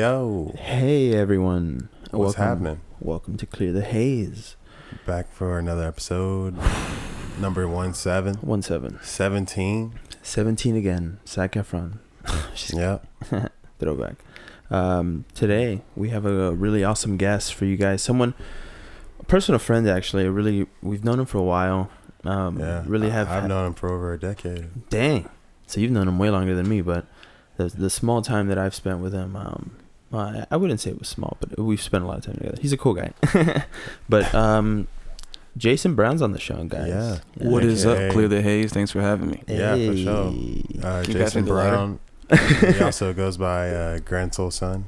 Yo, Hey everyone. what's welcome, happening? Welcome to Clear the Haze. Back for another episode, number one seven, One seven. 17. 17 again. Zac Efron. Yep. throwback. Um, today we have a really awesome guest for you guys. Someone, a personal friend actually. Really, we've known him for a while. Um, Yeah. Really have. I've had- known him for over a decade. Dang. So you've known him way longer than me, but the the small time that I've spent with him, um, I, I wouldn't say it was small, but we've spent a lot of time together. He's a cool guy. but um, Jason Brown's on the show, guys. Yeah. What is AKA up? Clear the haze. Thanks for having me. Yeah, for sure. Uh, Can you pass Jason me the lighter? Brown. he also goes by uh, Grand Soul Son,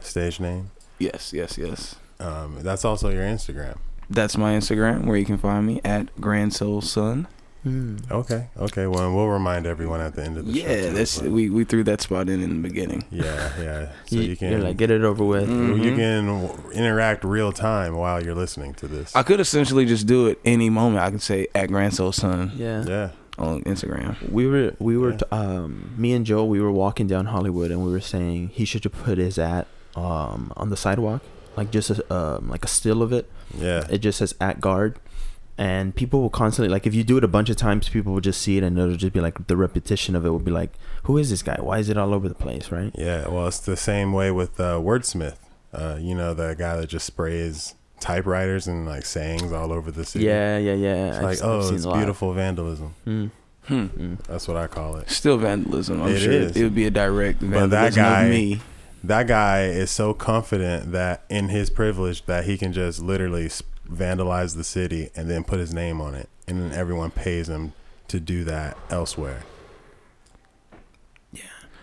stage name. Yes, yes, yes. Um, that's also your Instagram. That's my Instagram where you can find me at Grand Soul Sun. Hmm. Okay. Okay. Well, we'll remind everyone at the end of the show. Yeah, that's but- we, we threw that spot in in the beginning. Yeah, yeah. So you, you, can are like get it over with. Mm. you can interact real time while you're listening to this. I could essentially just do it any moment. I could say at Grand Soul Sun Yeah. yeah. on Instagram. We were we were Yeah. t- um me and Joe we were walking down Hollywood and we were saying he should put his at um on the sidewalk like just a, um like a still of it Yeah. it just says at guard and people will constantly like if you do it a bunch of times people will just see it and it'll just be like the repetition of it will be like who is this guy why is it all over the place right Yeah, well, it's the same way with uh, WRDSMTH. Uh, you know, the guy that just sprays typewriters and like sayings all over the city. yeah yeah yeah it's I've- like, I've oh, it's a lot. beautiful vandalism. Mm, Hmm. mm. That's what I call it. Still vandalism. I'm It sure is. it would be a direct But that guy- of me. That guy is so confident that in his privilege that he can just literally s- vandalize the city and then put his name on it, and then everyone pays him to do that elsewhere. Yeah,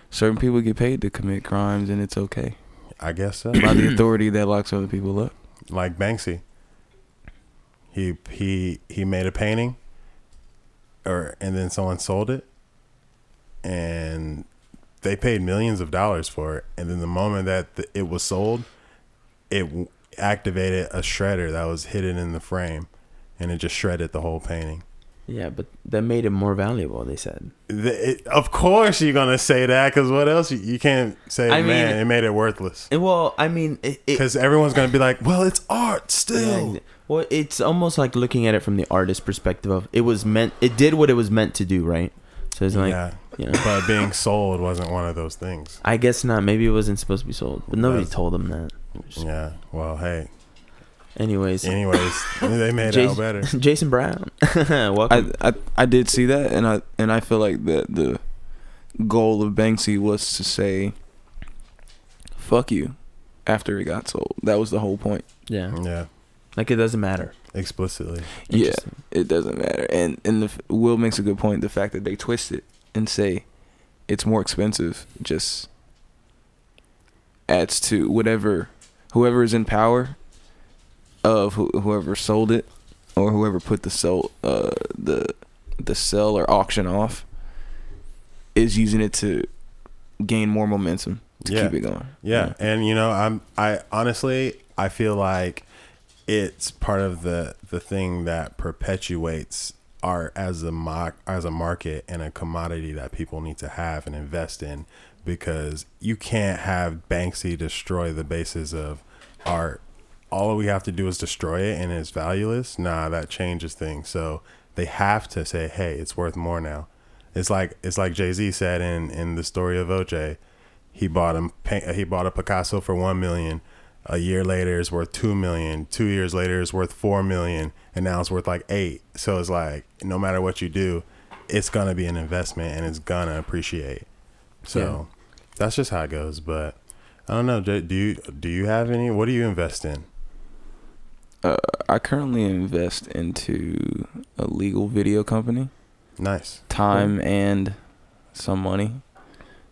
certain people get paid to commit crimes, and it's okay I guess so. by the authority that locks other people up. like Banksy. He he he made a painting, or and then someone sold it, and they paid millions of dollars for it. And then the moment that the, it was sold, it activated a shredder that was hidden in the frame, and it just shredded the whole painting. yeah but that made it more valuable they said The, it, of course, you're gonna say that because what else? You, you can't say, I man, mean- it made it worthless. And, well i mean it, it Because everyone's gonna be like, well, it's art still. Yeah, well, it's almost like looking at it from the artist perspective of it was meant. It did what it was meant to do, right? So it's like, yeah. you know, but being sold wasn't one of those things. I guess not. Maybe it wasn't supposed to be sold, but nobody That's- told them that. Just- Yeah. Well, hey. Anyways, Anyways, they made it Jason, out better. Jason Brown, welcome. I, I I did see that, and I and I feel like the the goal of Banksy was to say, "Fuck you," after it got sold. That was the whole point. yeah, Yeah. like it doesn't matter. Explicitly. Yeah, it doesn't matter. And and the, Will makes a good point. The fact that they twist it and say it's more expensive just adds to whatever whoever is in power of who, whoever sold it or whoever put the sell uh the the sell or auction off is using it to gain more momentum to Yeah. keep it going. Yeah. And you know, I'm I honestly I feel like it's part of the the thing that perpetuates art as a mock as a market and a commodity that people need to have and invest in because you can't have Banksy destroy the basis of art. All we have to do is destroy it and it's valueless. Nah, that changes things. So they have to say, "Hey, it's worth more now." It's like it's like Jay Z said in in the story of OJ. He bought him. He bought a Picasso for one million. A year later, it's worth two million. Two years later, it's worth four million, and now it's worth like eight. So it's like no matter what you do, it's gonna be an investment and it's gonna appreciate. So that's just how it goes. But I don't know. Do do you do you have any? What do you invest in? Uh, I currently invest into a legal video company. Nice. time and some money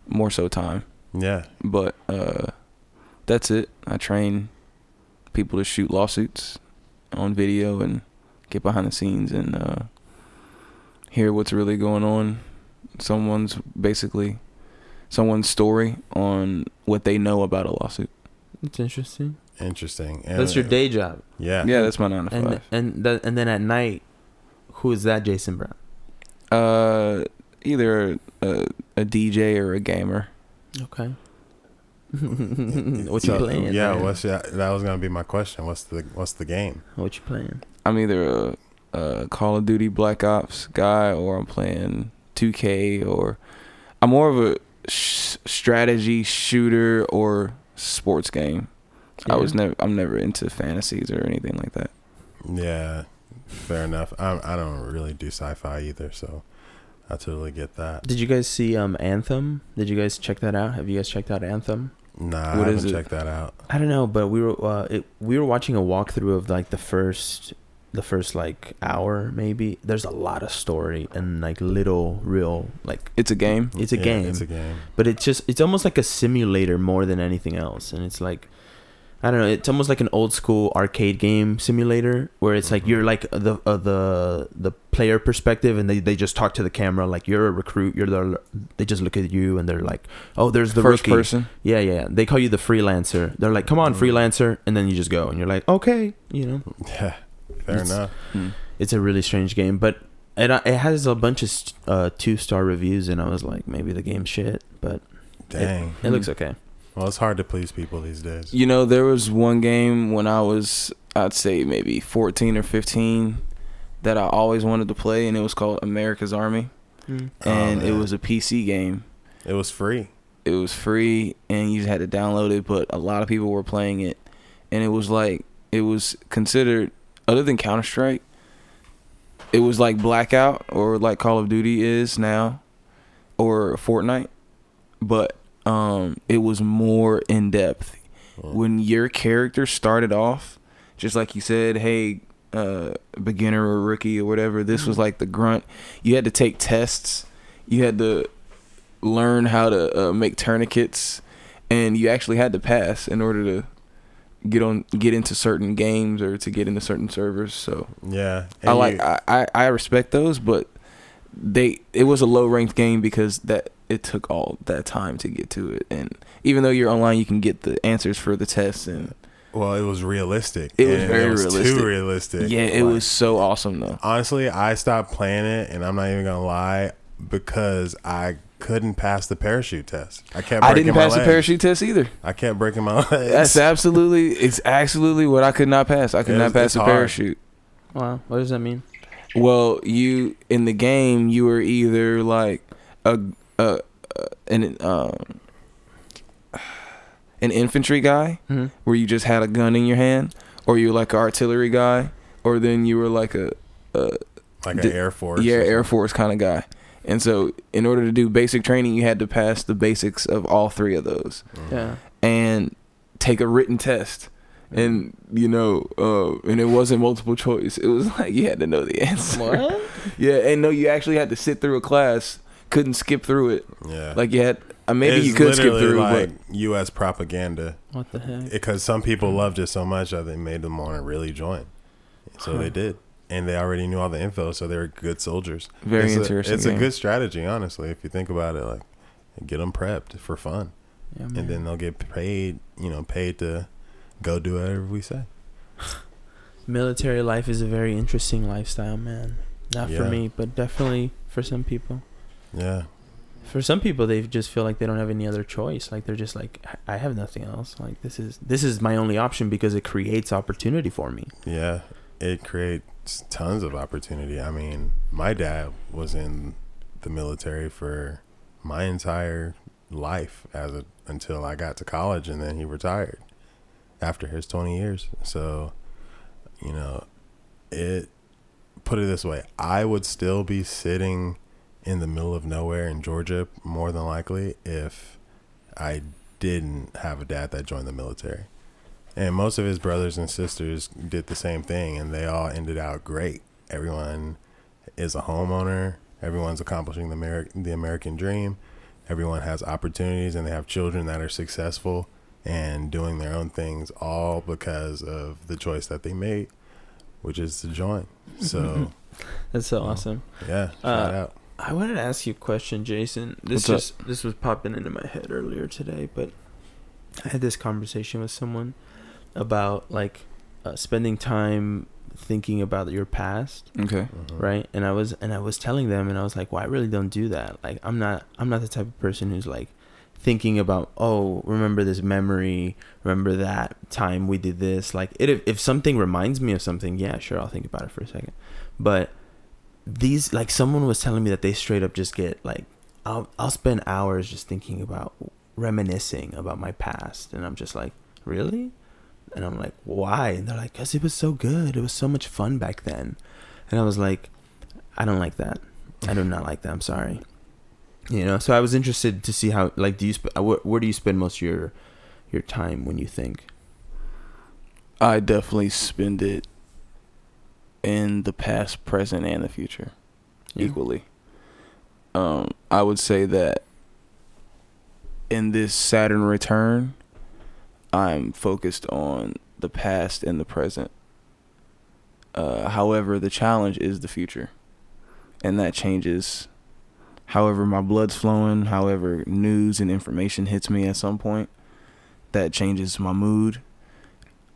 more so time Yeah. but uh that's it i train people to shoot lawsuits on video and get behind the scenes and uh hear what's really going on someone's basically someone's story on what they know about a lawsuit It's interesting. Interesting. And That's your day job, Yeah. yeah that's my nine to five and th- and then at night, who is that? Jason Brown. uh either a, a dj or a gamer Okay. what you playing? Yeah, man? what's that? That was gonna be my question. What's the What's the game? what you playing? I'm either a, a Call of Duty Black Ops guy or I'm playing 2K or I'm more of a sh- strategy shooter or sports game. I was never I'm never into fantasies or anything like that. Yeah, fair enough. I I don't really do sci-fi either, so I totally get that. Did you guys see um Anthem? Did you guys check that out? Have you guys checked out Anthem? Nah, What I haven't checked that out. I don't know, but we were uh, it, we were watching a walkthrough of like the first the first like hour maybe. There's a lot of story and like little real like It's a game. it's a Yeah, game, It's a game. but it's just it's almost like a simulator more than anything else, and it's like. I don't know. It's almost like an old school arcade game simulator where it's like Mhm. you're like the uh, the the player perspective, and they, they just talk to the camera like you're a recruit. You're the they just look at you and they're like, oh, there's the First rookie. person. Yeah, yeah. yeah. They call you the freelancer. They're like, "Come on, Mm. freelancer," and then you just go, and you're like, "Okay," you know. Yeah, fair It's- enough. Hmm. It's a really strange game, but it uh, it has a bunch of uh, two star reviews, and I was like, maybe the game's shit, but Dang. it looks okay. Well, it's hard to please people these days. You know, there was one game when I was, I'd say maybe 14 or 15, that I always wanted to play, and it was called America's Army, Mm. Oh, and it was a PC game. It was free. It was free, and you had to download it, but a lot of people were playing it, and it was like it was considered, other than Counter Strike, it was like Blackout or like Call of Duty is now, or Fortnite, but um, it was more in depth when your character started off, just like you said, hey, uh, beginner or rookie or whatever, this was like the grunt. You had to take tests. You had to learn how to uh, make tourniquets, and you actually had to pass in order to get on get into certain games or to get into certain servers. So Yeah, I like you- I, I I respect those, but they it was a low ranked game because that it took all that time to get to it, and even though you're online, you can get the answers for the tests and. well, it was realistic. It was very it was realistic. Too realistic. Yeah, it Like, was so awesome though. Honestly, I stopped playing it, and I'm not even gonna lie, because I couldn't pass the parachute test. I kept. I breaking didn't my pass the parachute test either. I kept breaking my legs. That's absolutely, it's absolutely what I could not pass. I could It's- not pass it's the hard. parachute. Wow, what does that mean? Well, you in the game, you were either like a, a, a an um an infantry guy Mm-hmm. where you just had a gun in your hand, or you were like an artillery guy, or then you were like a, a like an Did- Air Force. yeah Air. Force kind of guy. And so, in order to do basic training, you had to pass the basics of all three of those. Mhm. Yeah. and take a written test and you know uh and it wasn't multiple choice it was like you had to know the answer What? yeah and no you actually had to sit through a class couldn't skip through it Yeah. like you had uh, maybe It's you could skip literally through like U.S. propaganda What the heck? because some people loved it so much that they made them want to really join. So Huh. they did, and they already knew all the info, so they were good soldiers. very it's interesting A, it's a good strategy, honestly, if you think about it. Like, get them prepped for fun, Yeah, and then they'll get paid. You know, paid to go do whatever we say. military life is a very interesting lifestyle, man. Not for me, but definitely for some people. Yeah, For some people, they just feel like they don't have any other choice. Like they're just like, "I- I have nothing else. Like this is this is my only option because it creates opportunity for me. yeah. It creates tons of opportunity. I mean, my dad was in the military for my entire life as a until I got to college, and then he retired after his twenty years. So, you know, it put it this way: I would still be sitting in the middle of nowhere in Georgia more than likely if I didn't have a dad that joined the military. And most of his brothers and sisters did the same thing, and they all ended out great. Everyone is a homeowner. Everyone's accomplishing the American the American dream. Everyone has opportunities, and they have children that are successful and doing their own things, all because of the choice that they made, which is to join. So That's so Wow. awesome. yeah, Uh, shout out. I wanted to ask you a question, Jason. This What's just this was popping into my head earlier today, but I had this conversation with someone about like uh, spending time thinking about your past, okay Mhm. right? And I was and I was telling them, and I was like, "Well, I really don't do that. Like, I'm not I'm not the type of person who's like." thinking about oh remember this memory remember that time we did this like it if, if something reminds me of something yeah sure i'll think about it for a second but these like someone was telling me that they straight up just get like i'll i'll spend hours just thinking about reminiscing about my past and i'm just like really and i'm like why? And they're like because it was so good. It was so much fun back then and i was like i don't like that. I do not like that. I'm sorry. You know so i was interested to see how like do you sp- where, where do you spend most of your your time when you think? I definitely spend it in the past, present, and the future Yeah. equally. Um, I would say that in this Saturn return, I'm focused on the past and the present. Uh, however, the challenge is the future, and that changes. However, my blood's flowing. However, news and information hits me at some point, that changes my mood.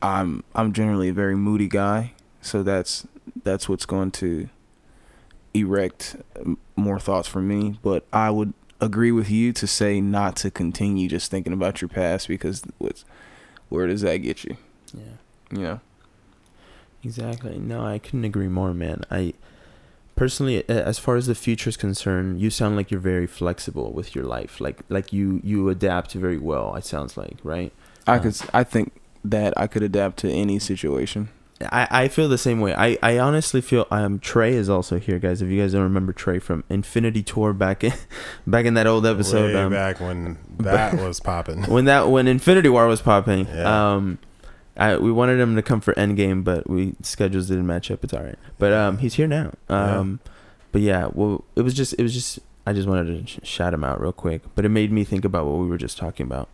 I'm I'm generally a very moody guy, so that's that's what's going to erect more thoughts for me. But I would agree with you to say not to continue just thinking about your past because what's where does that get you? yeah You know. Exactly. No, I couldn't agree more, man. I personally, as far as the future is concerned, you sound like you're very flexible with your life. Like, like you you adapt very well. It sounds like, right? I Uh, could I think that I could adapt to any situation. I, I feel the same way. I, I honestly feel um Trey is also here, guys. If you guys don't remember Trey from Infinity Tour back in back in that old episode, um, back when that was popping. when that when Infinity War was popping. Yeah. Um, I we wanted him to come for Endgame, but we schedules didn't match up. It's all right. But um, he's here now. Yeah. Um, but yeah, well, it was just it was just I just wanted to sh- shout him out real quick. But it made me think about what we were just talking about.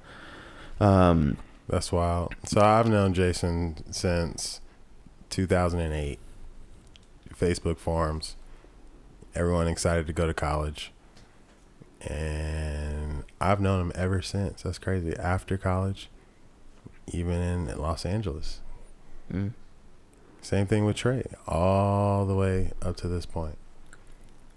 Um, That's wild. So I've known Jason since 2008. Facebook forums. Everyone excited to go to college. And I've known him ever since. That's crazy. After college, even in Los Angeles. mm, Same thing with Trey, all the way up to this point.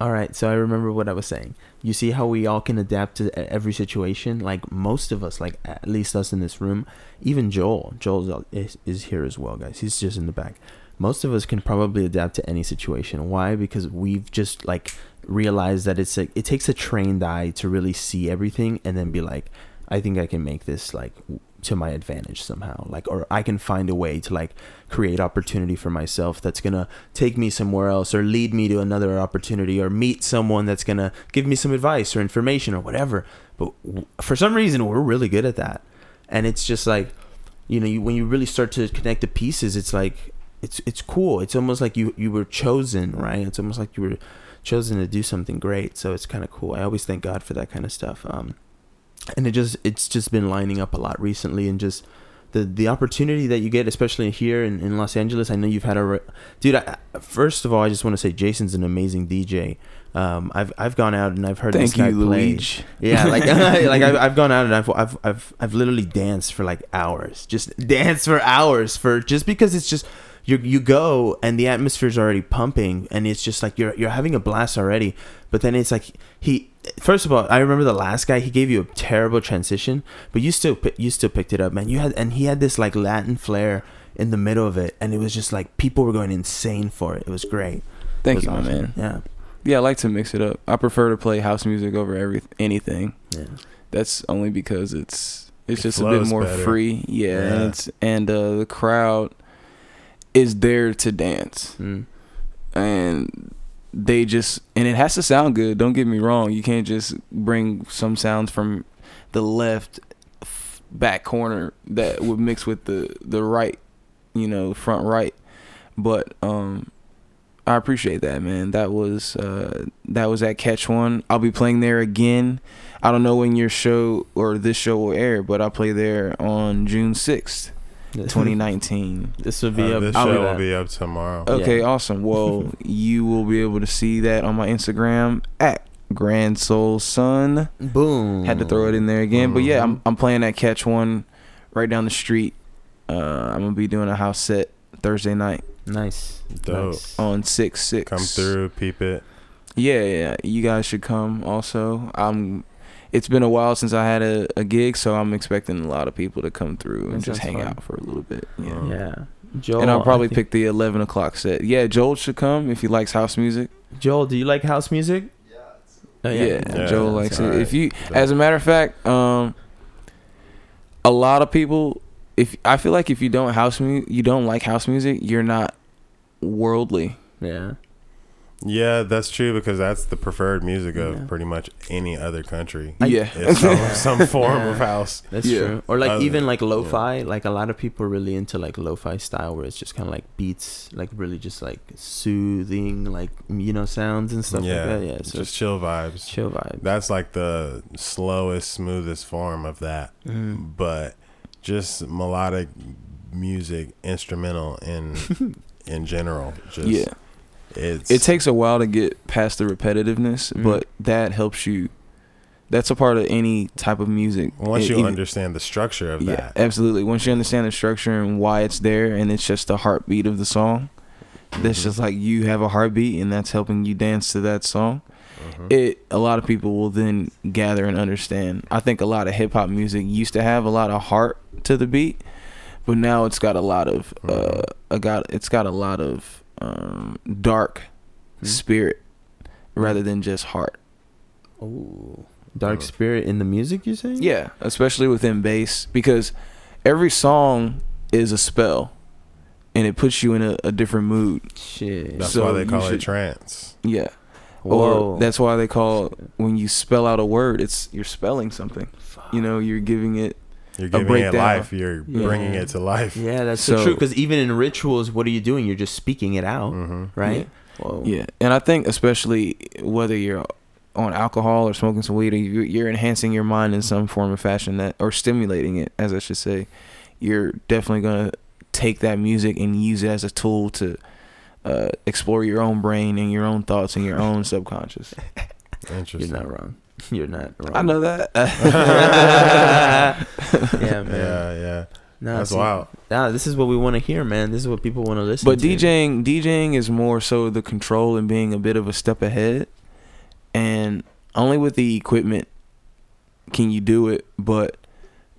All right, so I remember what I was saying. You see how we all can adapt to every situation. Like most of us, like at least us in this room, even Joel. Joel is, is here as well, guys. He's just in the back. Most of us can probably adapt to any situation. Why? Because we've just like realized that it's like it takes a trained eye to really see everything and then be like, I think I can make this like to my advantage somehow. Like, or I can find a way to like create opportunity for myself that's gonna take me somewhere else or lead me to another opportunity or meet someone that's gonna give me some advice or information or whatever. But w- for some reason, we're really good at that, and it's just like, you know, you, when you really start to connect the pieces, it's like it's it's cool. It's almost like you you were chosen, right? It's almost like you were chosen to do something great. So it's kind of cool. I always thank God for that kind of stuff. Um, and it just it's just been lining up a lot recently, and just the the opportunity that you get, especially here in, in Los Angeles. I know you've had a re- dude. I, first of all, I just want to say Jason's an amazing DJ. Um, I've I've gone out and I've heard Thank this guy you, play. Luigi. Yeah, like like I've, I've gone out and I've, I've I've I've literally danced for like hours, just dance for hours for just because it's just you you go and the atmosphere's already pumping and it's just like you're you're having a blast already, but then it's like he first of all I remember the last guy he gave you a terrible transition, but you still you still picked it up, man. You had and he had this like Latin flair in the middle of it, and it was just like people were going insane for it. It was great. Thank It you, was my awesome. man. Yeah, Yeah, I like to mix it up. I prefer to play house music over every anything. yeah. That's only because it's it's It just a bit more better. free. Yeah, and it's and uh, the crowd is there to dance, Mm. and they just and it has to sound good. Don't get me wrong. You can't just bring some sounds from the left back corner that would mix with the the right, you know, front right. But um, I appreciate that, man. That was uh, that was at Catch One. I'll be playing there again. I don't know when your show or this show will air, but I'll play there on June sixth, twenty nineteen. This will be Uh, up. this I'll be show will be up tomorrow. Okay, Yeah. awesome. Well, you will be able to see that on my Instagram at Grand Soul Sun. Boom. Had to throw it in there again, but yeah, I'm Mhm. I'm playing that Catch One, right down the street. Uh, I'm gonna be doing a house set Thursday night Nice. Dope. Nice. on six six. Come through, peep it. Yeah, yeah, you guys should come. Also, I'm. It's been a while since I had a, a gig, so I'm expecting a lot of people to come through and That just hang fun. out for a little bit. Yeah. Um, Yeah. Joel, and I'll probably think- pick the 11 o'clock set. Yeah, Joel should come if he likes house music. Joel, do you like house music? Oh, yeah, Yeah, Joel likes it. alright. If you, as a matter of fact, um, a lot of people, if I feel like if you don't house mu- you don't like house music, you're not worldly. Yeah. Yeah, that's true because that's the preferred music of Yeah. pretty much any other country. yeah, some, some form of house. That's Yeah. true. Or like Other- even like yeah. lo-fi, like a lot of people are really into like lo-fi style where it's just kind of like beats, like really just like soothing, like you know sounds and stuff yeah, like that. Yeah, so just chill vibes. chill vibes. That's like the slowest, smoothest form of that. Mm. But just melodic music, instrumental in in general. Just yeah. It's It takes a while to get past the repetitiveness, Mhm. but that helps you. That's a part of any type of music. once It- you understand the structure of yeah, that. absolutely. Once you understand the structure and why it's there, and it's just the heartbeat of the song, that's Mhm. just like you have a heartbeat, and that's helping you dance to that song. Mhm. It a lot of people will then gather and understand. I think a lot of hip hop music used to have a lot of heart to the beat, but now it's got a lot of uh, Mhm. a got it's got a lot of um, dark Hmm. spirit rather than just heart. Oh, dark spirit in the music. You say? Yeah, especially within bass because every song is a spell, and it puts you in a, a different mood. Shit. That's so why they you call it trance. Yeah, Whoa. or that's why they call when you spell out a word, it's you're spelling something. You know, you're giving it. You're giving it breakdown. life. You're Yeah. bringing it to life. Yeah, that's so, So- true. Because even in rituals, what are you doing? You're just speaking it out, hmm right? Whoa. Yeah, and I think especially whether you're on alcohol or smoking some weed, or you- you're enhancing your mind in some form or fashion that, or stimulating it, as I should say. You're definitely gonna take that music and use it as a tool to uh, explore your own brain and your own thoughts and your own subconscious. You're not wrong. You're not wrong. I know that. yeah, man. Yeah, yeah. No, That's see, wild. Nah, this is what we want to hear, man. This is what people want to listen to. But to. DJing, DJing is more so the control and being a bit of a step ahead, and only with the equipment can you do it. But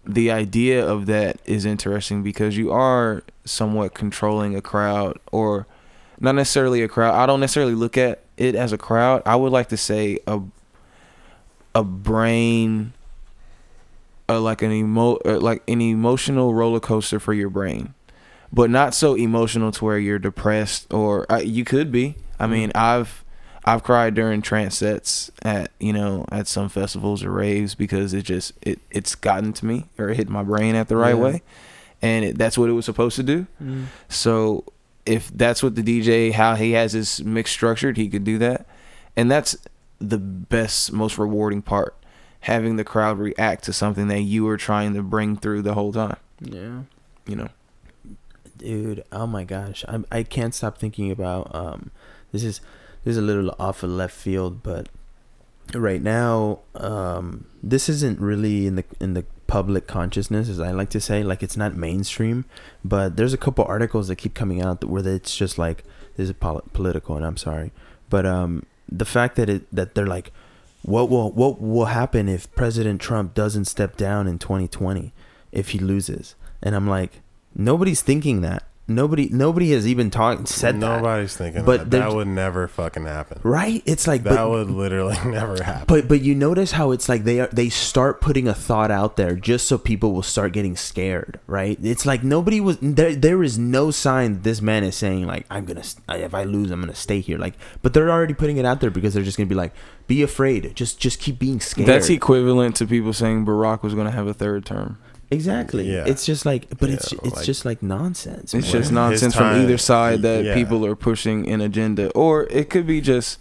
the idea of that is interesting because you are somewhat controlling a crowd, or not necessarily a crowd. I don't necessarily look at it as a crowd. I would like to say a a brain, uh, like an emo, uh, like an emotional roller coaster for your brain but not so emotional to where you're depressed or uh, you could be. I mean, I've I've cried during trance sets at you know at some festivals or raves because it just it it's gotten to me or it hit my brain at the right Yeah. way, and it, that's what it was supposed to do. Mm. So if that's what the DJ how he has his mix structured, he could do that, and that's the best, most rewarding part. Having the crowd react to something that you were trying to bring through the whole time, Yeah. you know. dude oh my gosh i i can't stop thinking about um this is this is a little off of left field but right now um this isn't really in the in the public consciousness as i like to say like it's not mainstream but there's a couple articles that keep coming out where it's just like this is pol- political and i'm sorry but um the fact that it that they're like what will what will happen if president trump doesn't step down in 2020 if he loses? And i'm like nobody's thinking that nobody nobody has even talked said that Nobody's thinking But that. That would never fucking happen. right it's like That but, would literally never happen. but but you notice how it's like they are they start putting a thought out there just so people will start getting scared right it's like nobody was there there is no sign that this man is saying like i'm gonna if i lose i'm gonna stay here like but they're already putting it out there because they're just gonna be like be afraid just just keep being scared That's equivalent to people saying Barack was going to have a third term. Exactly Yeah. it's just like but Yeah, it's it's like- just like nonsense It's man. just His nonsense from either side that yeah. people are pushing an agenda, or it could be just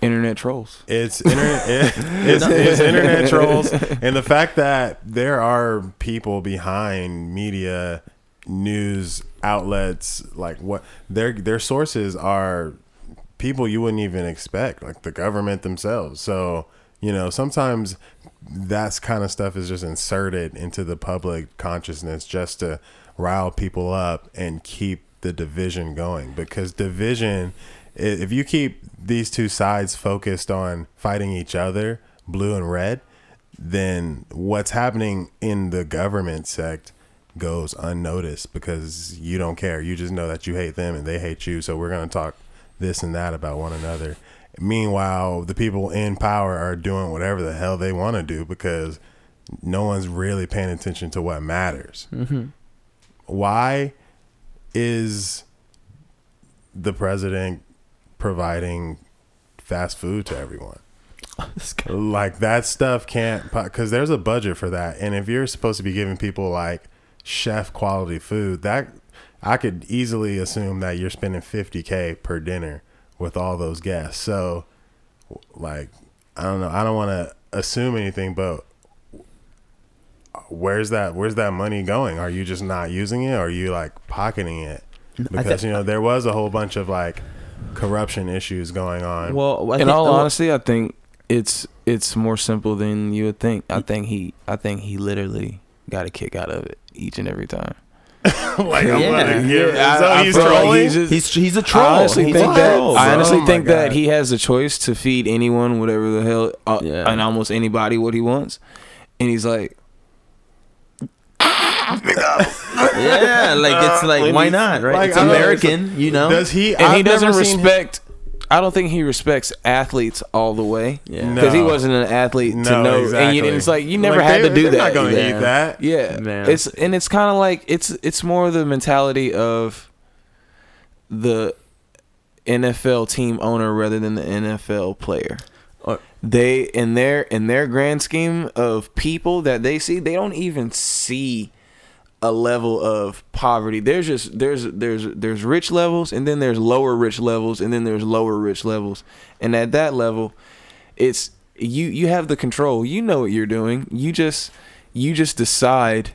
internet trolls. It's internet. it's, it's internet trolls, and the fact that there are people behind media, news outlets, like what their their sources are people you wouldn't even expect, like the government themselves. So you know, sometimes that's kind of stuff is just inserted into the public consciousness just to rile people up and keep the division going because division if you keep these two sides focused on fighting each other blue and red then what's happening in the government sect goes unnoticed because you don't care. You just know that you hate them and they hate you. So we're going to talk this and that about one another. Meanwhile, the people in power are doing whatever the hell they want to do because no one's really paying attention to what matters. Mm-hmm. Why is the president providing fast food to everyone? Like that stuff can't because there's a budget for that and if you're supposed to be giving people like chef quality food that i could easily assume that you're spending 50k per dinner with all those guests. So like i don't know. I don't want to assume anything but where's that where's that money going? Are you just not using it or are you like pocketing it? Because you know there was a whole bunch of like corruption issues going on. Well, I In all honesty, I think it's it's more simple than you would think. I think he I think he literally got a kick out of it each and every time. like I'm Yeah. gonna give, Yeah, so I- I he's feel like trolling he's just- he's he's a troll. I honestly He's think a that troll, I honestly Oh my think that he has a choice to feed anyone whatever the hell uh, Yeah. and almost anybody what he wants, and he's like, yeah, like it's like When why not, right? like, it's I don't know, American, you know. Does he? and he I've doesn't never seen him- respect. I don't think he respects athletes all the way. Yeah. No. Because he wasn't an athlete to No, know, and, you, exactly. and it's like you never Like, had they- to do they're that. Not gonna either. eat that. Yeah, Man. it's and it's kind of like it's it's more the mentality of the NFL team owner rather than the NFL player. Or- They in their in their grand scheme of people that they see, they don't even see a level of poverty. There's just there's there's there's rich levels and then there's lower rich levels and then there's lower rich levels. And at that level, it's you you have the control. You know what you're doing. You just you just decide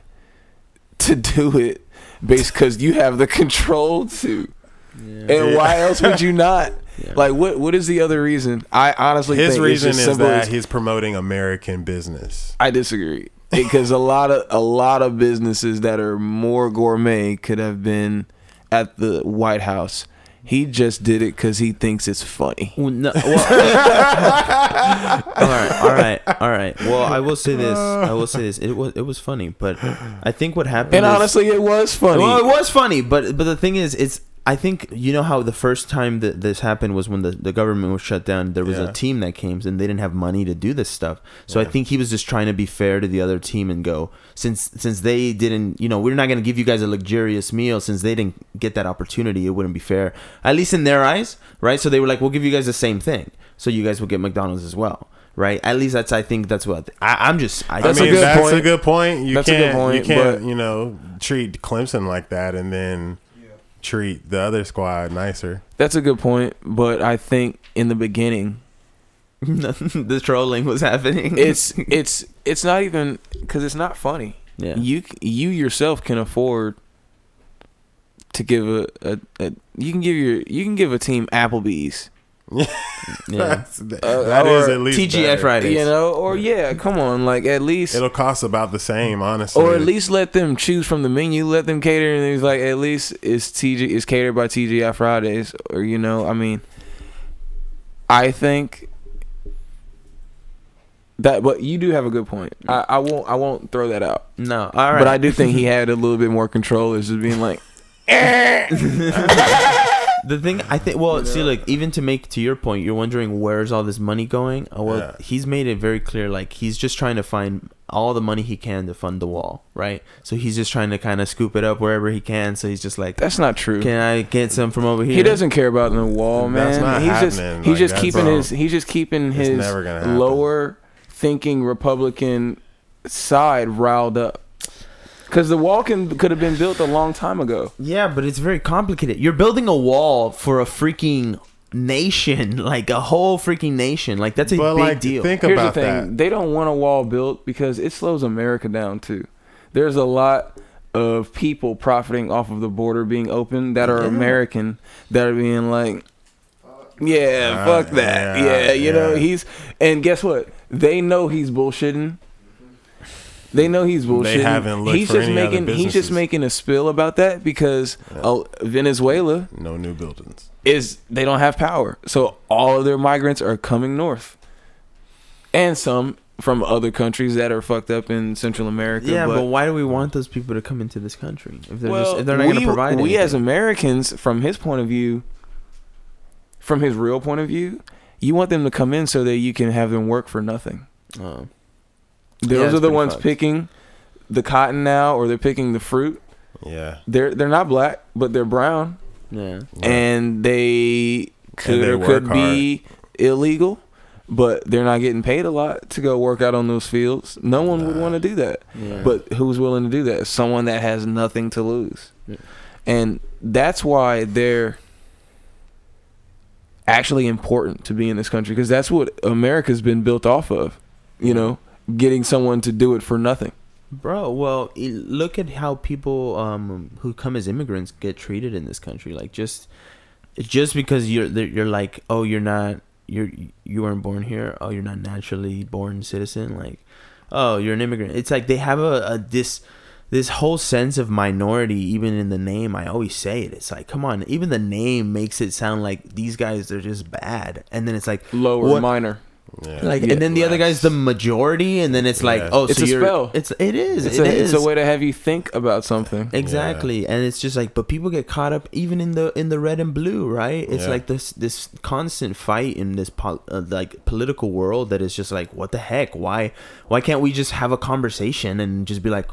to do it based cuz you have the control to. And Yeah. why else would you not? Yeah. Like what what is the other reason? I honestly His think reason it's is that as- he's promoting American business. I disagree because a lot of a lot of businesses that are more gourmet could have been at the White House. He just did it because he thinks it's funny. Well, no, well, all right, all right, all right. Well, I will say this. I will say this. It was it was funny, but I think what happened. And is- honestly, it was funny. well, it was funny, but but the thing is, it's. I think you know how the first time that this happened was when the, the government was shut down. There was Yeah. a team that came and they didn't have money to do this stuff. So I think he was just trying to be fair to the other team and go since since they didn't, you know, we're not going to give you guys a luxurious meal since they didn't get that opportunity. It wouldn't be fair, at least in their eyes, right? So they were like, we'll give you guys the same thing, so you guys will get McDonald's as well. Right, at least that's I think that's what I, I'm just. I, That's I a mean, good that's point. a good point. You That's can't, good point, you can't, but- you know, treat Clemson like that and then treat the other squad nicer. That's a good point, but I think in the beginning, the trolling was happening. it's it's it's not even because it's not funny. yeah. You you yourself can afford to give a, a, a you can give your you can give a team Applebee's. yeah. That's, that Uh, that is at least TGI better. Fridays. You know, or yeah, come on, like at least It'll cost about the same, honestly. or at least let them choose from the menu. Let them cater, and it's like at least it's TG is catered by TGI Fridays, or you know, I mean, I think that, but you do have a good point. I, I won't I won't throw that out, No, all right. but I do think he had a little bit more control. It's just being like, the thing I think. Well, see, like even to make to your point, you're wondering where's all this money going. Oh, well, Yeah. he's made it very clear. Like he's just trying to find all the money he can to fund the wall, right? So he's just trying to kind of scoop it up wherever he can. So he's just like, that's not true. can I get some from over here? He doesn't care about the wall, man. He's happening. just he's just keeping his he's just keeping his never gonna happen. lower thinking Republican side riled up. Cause the wall can could have been built a long time ago. Yeah, but it's very complicated. You're building a wall for a freaking nation, like a whole freaking nation. Like that's a but big like, deal. think Here's about the thing: that. they don't want a wall built because it slows America down too. There's a lot of people profiting off of the border being open that are Yeah. American that are being like, yeah, Uh, fuck that, yeah, yeah, you know he's and guess what? They know he's bullshitting. They know he's bullshitting. haven't looked he's for just any other making he's just making a spill about that because uh, Venezuela No new buildings. is they don't have power. So all of their migrants are coming north. And some from other countries that are fucked up in Central America. Yeah, but, but, why do we want those people to come into this country if they're well, just if they're not we, going to provide we anything? as Americans, from his point of view, from his real point of view, you want them to come in so that you can have them work for nothing. Oh. Those Yeah, are the ones fucked. picking the cotton now, or they're picking the fruit. Yeah. They're they're not black, but they're brown, yeah. and they could they or work could be illegal, but they're not getting paid a lot to go work out on those fields. No one would want to do that. Yeah. But who's willing to do that? Someone that has nothing to lose. Yeah. And that's why they're actually important to be in this country because that's what America's been built off of. You know, getting someone to do it for nothing. Bro, well, look at how people um who come as immigrants get treated in this country. Like just just because you're you're like, "Oh, you're not you're you weren't born here. Oh, you're not naturally born citizen." Like, "Oh, you're an immigrant." It's like they have a, a this this whole sense of minority even in the name. I always say it. It's like, "Come on, even the name makes it sound like these guys they're just bad." And then it's like Lower, What- minor. Yeah. like and then the other guy's the majority and then it's like, Yeah. "Oh, It's so a you're spell. it's it is. It's it a, is. it's a way to have you think about something. Exactly, and it's just like, but people get caught up even in the in the red and blue, right? It's Yeah. like this this constant fight in this pol- uh, like political world that is just like, what the heck? Why why can't we just have a conversation and just be like,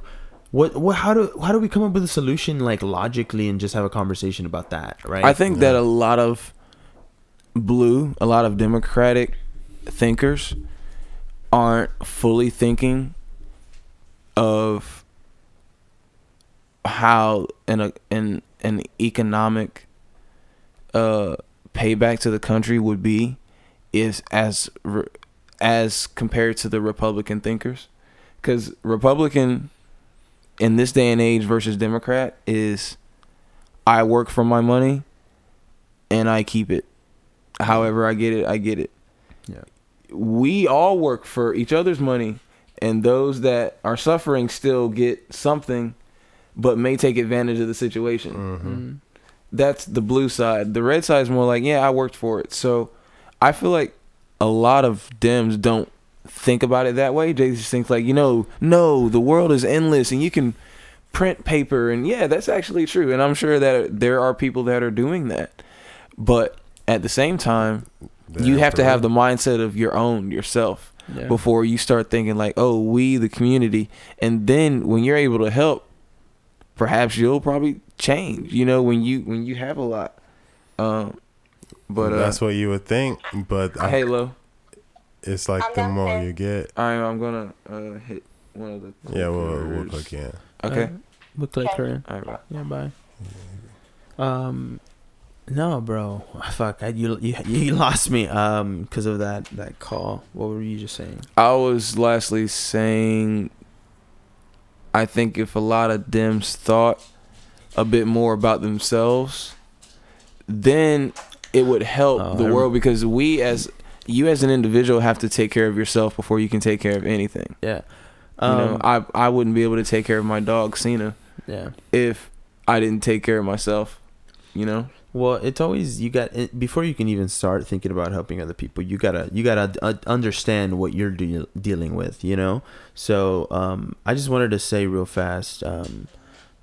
what what how do how do we come up with a solution like logically and just have a conversation about that, right? I think that a lot of blue, a lot of democratic thinkers aren't fully thinking of how an an an economic uh payback to the country would be is as as compared to the Republican thinkers cuz Republican in this day and age versus Democrat is I work for my money and I keep it. However I get it, I get it. Yeah. We all work for each other's money and those that are suffering still get something but may take advantage of the situation. Mhm. That's the blue side. The red side is more like, yeah, I worked for it. So I feel like a lot of Dems don't think about it that way. They just think like, you know, no, the world is endless and you can print paper and yeah, that's actually true. And I'm sure that there are people that are doing that. But at the same time, you have to have the mindset of your own yourself Yeah. before you start thinking like, oh, we the community. And then when you're able to help, perhaps you'll probably change. You know, when you when you have a lot. Um, but uh, that's what you would think, but I, Halo. it's like the more you get. I'm I'm gonna uh, hit one of the. Yeah, we'll, we'll click in. Okay. Uh, we'll click her in. All right. bye. Yeah, bye. Um, no, bro. Fuck, I, you you you lost me. Um, because of that that call. What were you just saying? I was lastly saying, I think if a lot of Dems thought a bit more about themselves, then it would help Oh, the world because we as you as an individual have to take care of yourself before you can take care of anything. Yeah. You Um, know, I I wouldn't be able to take care of my dog Cena yeah. if I didn't take care of myself. You know, Well, it's always you got before you can even start thinking about helping other people. You gotta you gotta uh, understand what you're de- dealing with. You know. So um, I just wanted to say real fast, um,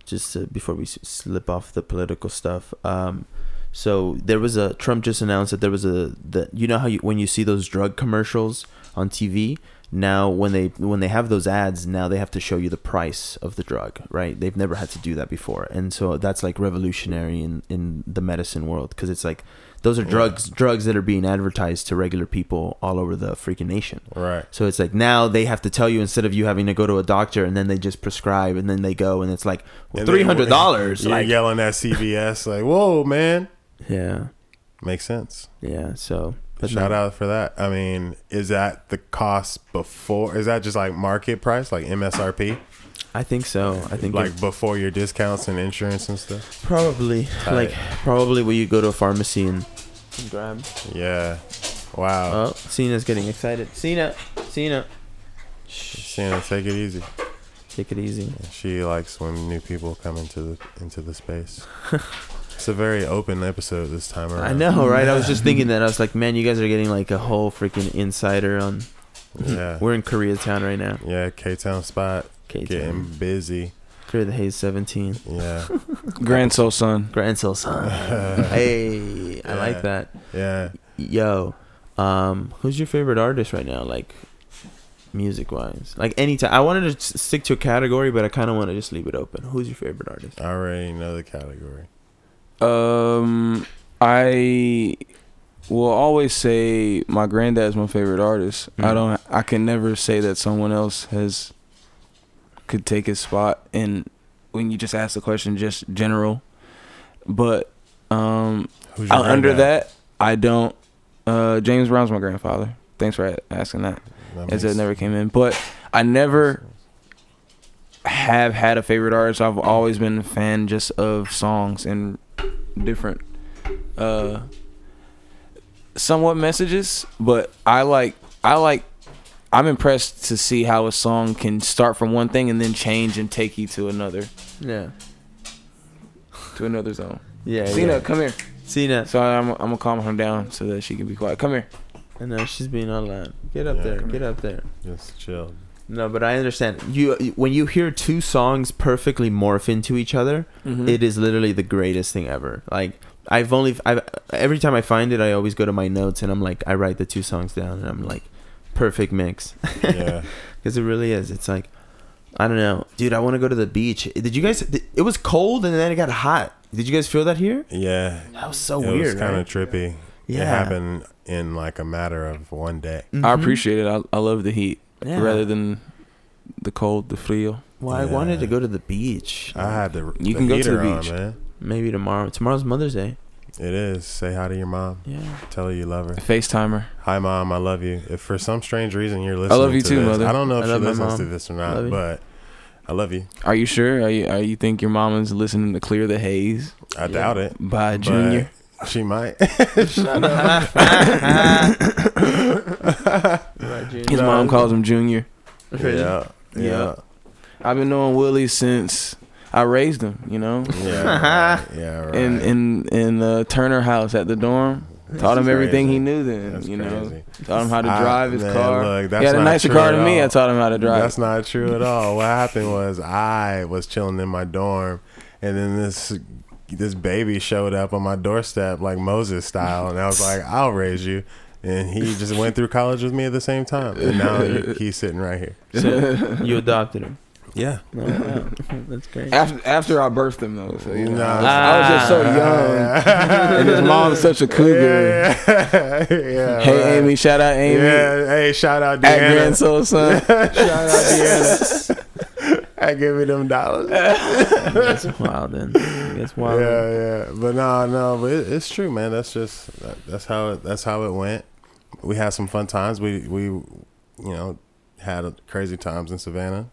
just to, before we slip off the political stuff. Um, so there was a Trump just announced that there was a that you know how you when you see those drug commercials on TV. Now, when they when they have those ads, now they have to show you the price of the drug, right? They've never had to do that before, and so that's like revolutionary in in the medicine world because it's like those are Yeah. drugs drugs that are being advertised to regular people all over the freaking nation. Right. So it's like now they have to tell you instead of you having to go to a doctor and then they just prescribe and then they go and it's like well, And three hundred dollars. You're Like, yelling at CVS like, "Whoa, man!" yeah, Makes sense. yeah. So but Shout no. out for that. I mean, is that the cost before? Is that just like market price, like MSRP, I think so. I think like before your discounts and insurance and stuff? probably like probably where you go to a pharmacy and, and grab. Yeah. Wow. Oh, Cena's getting excited. Cena, Cena, Cena, take it easy. take it easy. She likes when new people come into the into the space. it's a very open episode this time around. I know, right? I was just thinking that. I was like, man, you guys are getting like a whole freaking insider on Yeah. We're in Koreatown right now. Yeah, K Town spot K-town. getting busy. Korea the Haze 17. Yeah, Grand Soul Son. Grand Soul Sun. hey, I Yeah. like that. yeah. Yo, um, who's your favorite artist right now? Like, music wise, like anytime. I wanted to stick to a category, but I kind of want to just leave it open. Who's your favorite artist? I already know the category. Um, I will always say my granddad's my favorite artist. I Mhm. don't. I can never say that someone else has could take his spot. And when you just ask the question, just general. But um, under that, I don't. Uh, James Brown's my grandfather. Thanks for asking that, That as it never came in. But I never have had a favorite artist. I've always been a fan just of songs and different, uh, somewhat messages. But I like, I like, I'm impressed to see how a song can start from one thing and then change and take you to another, Yeah, to another zone. yeah. Cena, yeah. come here. Cena. So I'm, I'm gonna calm her down so that she can be quiet. Come here. I know she's being all loud. Get up Yeah, there. come Get up there. Just chill. No, but I understand. You when you hear two songs perfectly morph into each other, Mhm. it is literally the greatest thing ever. Like I've only I've every time I find it, I always go to my notes and I'm like I write the two songs down and I'm like perfect mix Yeah. because it really is. It's like I don't know, dude. I want to go to the beach. Did you guys? It was cold and then it got hot. Did you guys feel that here? Yeah. That was so it weird. was kind right? of trippy. Yeah. It happened in like a matter of one day. I Mhm. appreciate it. I, I love the heat Yeah. rather than the cold, the frio. Well, I Yeah. wanted to go to the beach. I had the, You the can go to the heater on, beach. man. maybe tomorrow. Tomorrow's Mother's Day. It is. Say hi to your mom. Yeah. Tell her you love her. FaceTimer. Hi, mom. I love you. If for some strange reason you're listening, I love you to too, this, mother. I don't know if I she love my listens to this or not, you. but I love you. Are you sure? Are you, are you think your mom is listening to Clear the Haze I Yeah. doubt it. by Junior? She might. Shut up. His mom calls him Junior. yeah. Yeah. Yeah. I've been knowing Willie since I raised him. You know, Yeah. right. Yeah. Right. in in in the Turner house at the dorm. Taught him That's everything he knew then. That's you know, crazy. taught him how to I- drive his man, car. look, he that's had a not nicer true car at than me. all. I taught him how to drive. That's not true at all. What happened was I was chilling in my dorm, and then this this baby showed up on my doorstep like Moses style, and I was like, "I'll raise you." And he just went through college with me at the same time, and now he, he's sitting right here. So you adopted him. Yeah, Oh, wow. That's great. After after I birthed him though, so you know, Nah. I, was, I was just so ah. young, and his mom's such a cougar. Yeah, yeah, Hey right. Amy, shout out Amy Yeah, hey, shout out at Grand Deanna. Soul Son. shout out Deanna. I give me them dollars. That's wild. Then that's wild. Yeah, yeah, but no, no, but it, it's true, man. That's just that, that's how it, that's how it went. We had some fun times. We we you know had crazy times in Savannah.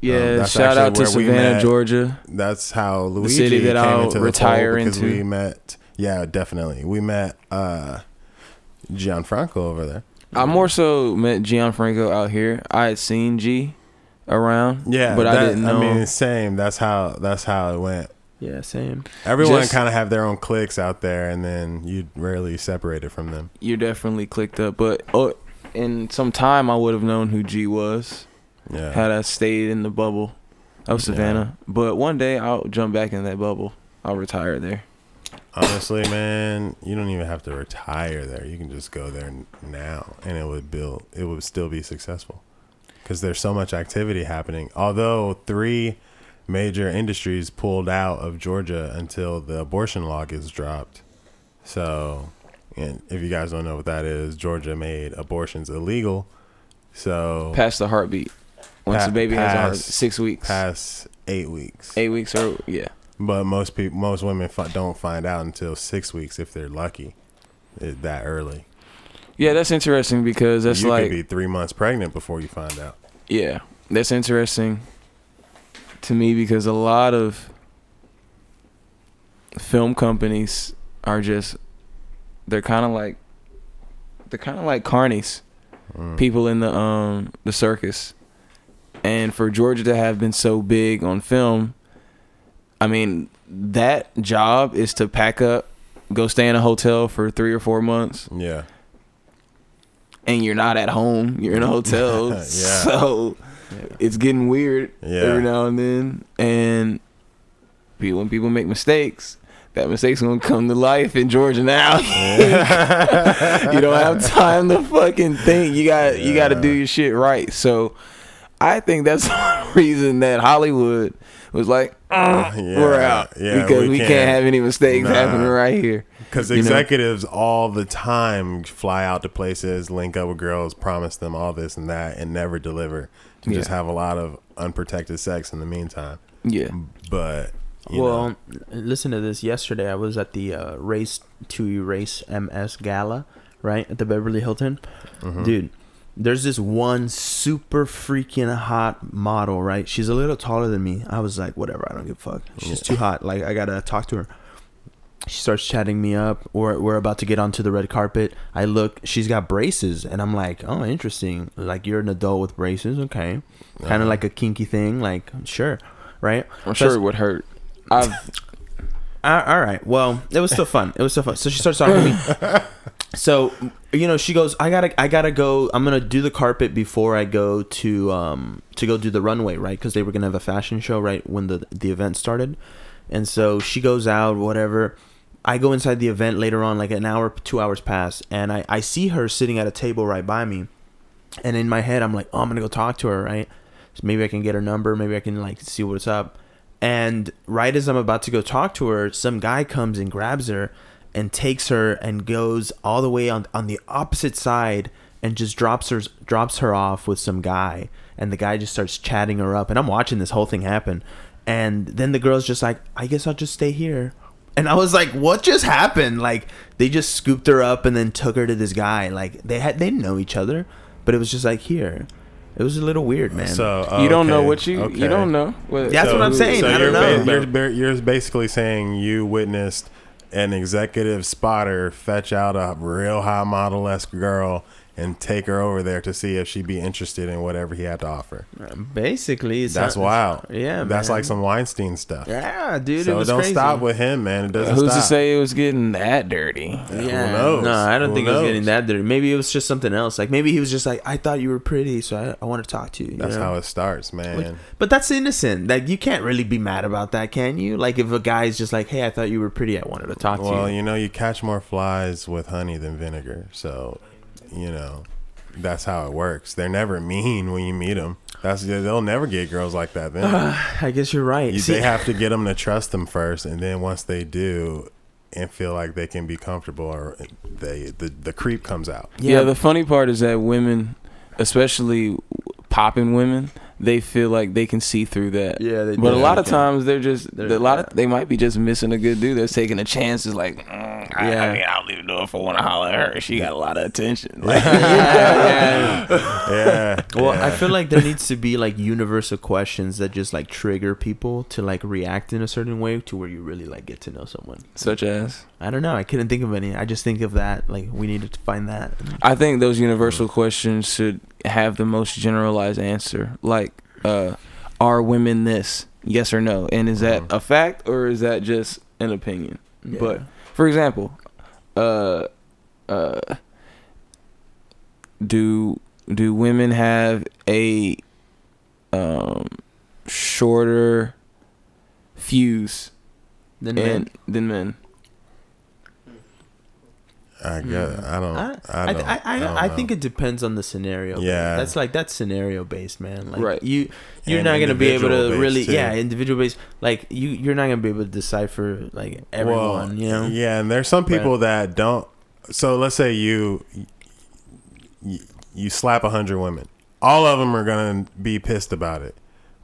Yeah, that's shout out to actually where we Savannah, met. Georgia. That's how Luigi city that came I'll into the retire into. we met. Yeah, definitely. We met uh Gianfranco over there. I more so met Gianfranco out here. I had seen G around, Yeah, but I didn't know. I mean, same. That's how that's how it went. Yeah. Same. Everyone kind of have their own cliques out there, and then you rarely separate it from them. you're definitely clicked up. But oh, in some time, I would have known who G was Yeah, had I stayed in the bubble of Yeah. Savannah. But one day, I'll jump back in that bubble. I'll retire there. honestly, man, you don't even have to retire there. You can just go there now, and it would build. It would still be successful because there's so much activity happening. Although three major industries pulled out of Georgia until the abortion law gets dropped. So, and if you guys don't know what that is, Georgia made abortions illegal. So Past the heartbeat. Once Pa- the baby has a heart, six weeks, past eight weeks. eight weeks, or yeah. But most people, most women fi- don't find out until six weeks if they're lucky. It, that early. Yeah, that's interesting because that's you like could be three months pregnant before you find out. Yeah, that's interesting to me because a lot of film companies are just they're kind of like they're kind of like carnies, Mm. people in the um the circus. And for Georgia to have been so big on film, I mean, that job is to pack up, go stay in a hotel for 3 or 4 months Yeah, and you're not at home. You're in a hotel, Yeah. so it's getting weird Yeah. every now and then. And people, when people make mistakes, that mistake's gonna come to life in Georgia now. you don't have time to fucking think. You got you got to do your shit right. So I think that's the reason that Hollywood was like, "Uh, Yeah, we're out yeah, because we we, can't, can't- have any mistakes Nah. happening right here. Because You know? executives all the time fly out to places, link up with girls, promise them all this and that, and never deliver. To just have a lot of unprotected sex in the meantime. Yeah, But you well, know, listen to this. Yesterday, I was at the uh, Race to Erase MS Gala, right at the Beverly Hilton. mhm. Dude, there's this one super freaking hot model, right? She's a little taller than me. I was like, whatever, I don't give a fuck. She's too hot. Like, I gotta talk to her. She starts chatting me up. We're, we're about to get onto the red carpet. I look, she's got braces, and I'm like, oh, interesting. Like, you're an adult with braces, okay. Kind Uh-huh. of like a kinky thing, like, sure, right? I'm sure it would hurt. I've Uh, all right. Well, it was still fun. It was still fun. So she starts talking to me. So you know, she goes, "I gotta, I gotta go. I'm gonna do the carpet before I go to um to go do the runway, right? Because they were gonna have a fashion show right when the the event started." And so she goes out, whatever. I go inside the event later on, like an hour, two hours pass, and I I see her sitting at a table right by me. And in my head, I'm like, "Oh, I'm gonna go talk to her, right? So maybe I can get her number. Maybe I can like see what's up." And right as I'm about to go talk to her, some guy comes and grabs her and takes her and goes all the way on on the opposite side and just drops her drops her off with some guy. And the guy just starts chatting her up. And I'm watching this whole thing happen. And then the girl's just like, I guess I'll just stay here. And I was like, what just happened? Like they just scooped her up and then took her to this guy. Like they had they didn't know each other, but it was just like here. It was a little weird, man. So you don't know what you okay. you don't know. What, That's what I'm saying. I you're, don't know. you're, you're basically saying you witnessed an executive spotter fetch out a real high model esque girl and take her over there to see if she'd be interested in whatever he had to offer. Basically, That's not- wild. Yeah, that's man. like some Weinstein stuff. Yeah, dude. it so was don't crazy. stop with him, man. It doesn't Who's stop. to say it was getting that dirty? Yeah, Who knows? no, I don't Who think it was getting that dirty. Maybe it was just something else. Like maybe he was just like, I thought you were pretty, so I, I want to talk to you. you That's know? how it starts, man. Which- But that's innocent. Like you can't really be mad about that, can you? Like if a guy's just like, Hey, I thought you were pretty. I wanted to talk well, to you. Well, you know, you catch more flies with honey than vinegar. So, you know, that's how it works. They're never mean when you meet them. That's they'll never get girls like that. Then I guess you're right. You- See, they have to get them to trust them first, and then once they do, and feel like they can be comfortable, or they the the creep comes out. Yeah. the funny part is that women, especially popping women, they feel like they can see through that. Yeah, they But a do. lot of Okay. times they're just They're- a lot of they might be just missing a good dude They're taking a chance. Is like, mm, I, Yeah. I mean, I'll even know if I want to holler at her. She got a lot of attention. Like, yeah, yeah. Yeah. Well, yeah. I feel like there needs to be like universal questions that just like trigger people to like react in a certain way to where you really like get to know someone. such as I don't know. I couldn't think of any. I just think of that. Like we needed to find that. I think those universal questions should have the most generalized answer. Like, uh, are women this? Yes or no? And is that Mhm. a fact or is that just an opinion? Yeah. But for example, uh, uh, do do women have a um shorter fuse then and than men? I hmm. guess I don't. I, I, I, don't. I, I, don't I know. think it depends on the scenario. man. Yeah. that's like that's scenario based, man. Like Right. you, you're And not gonna be able to really, too. yeah, individual based. Like you, you're not gonna be able to decipher like everyone. Well, you know, Yeah, and there's some people Right. that don't. So let's say you you, you slap a hundred women. All of them are gonna be pissed about it,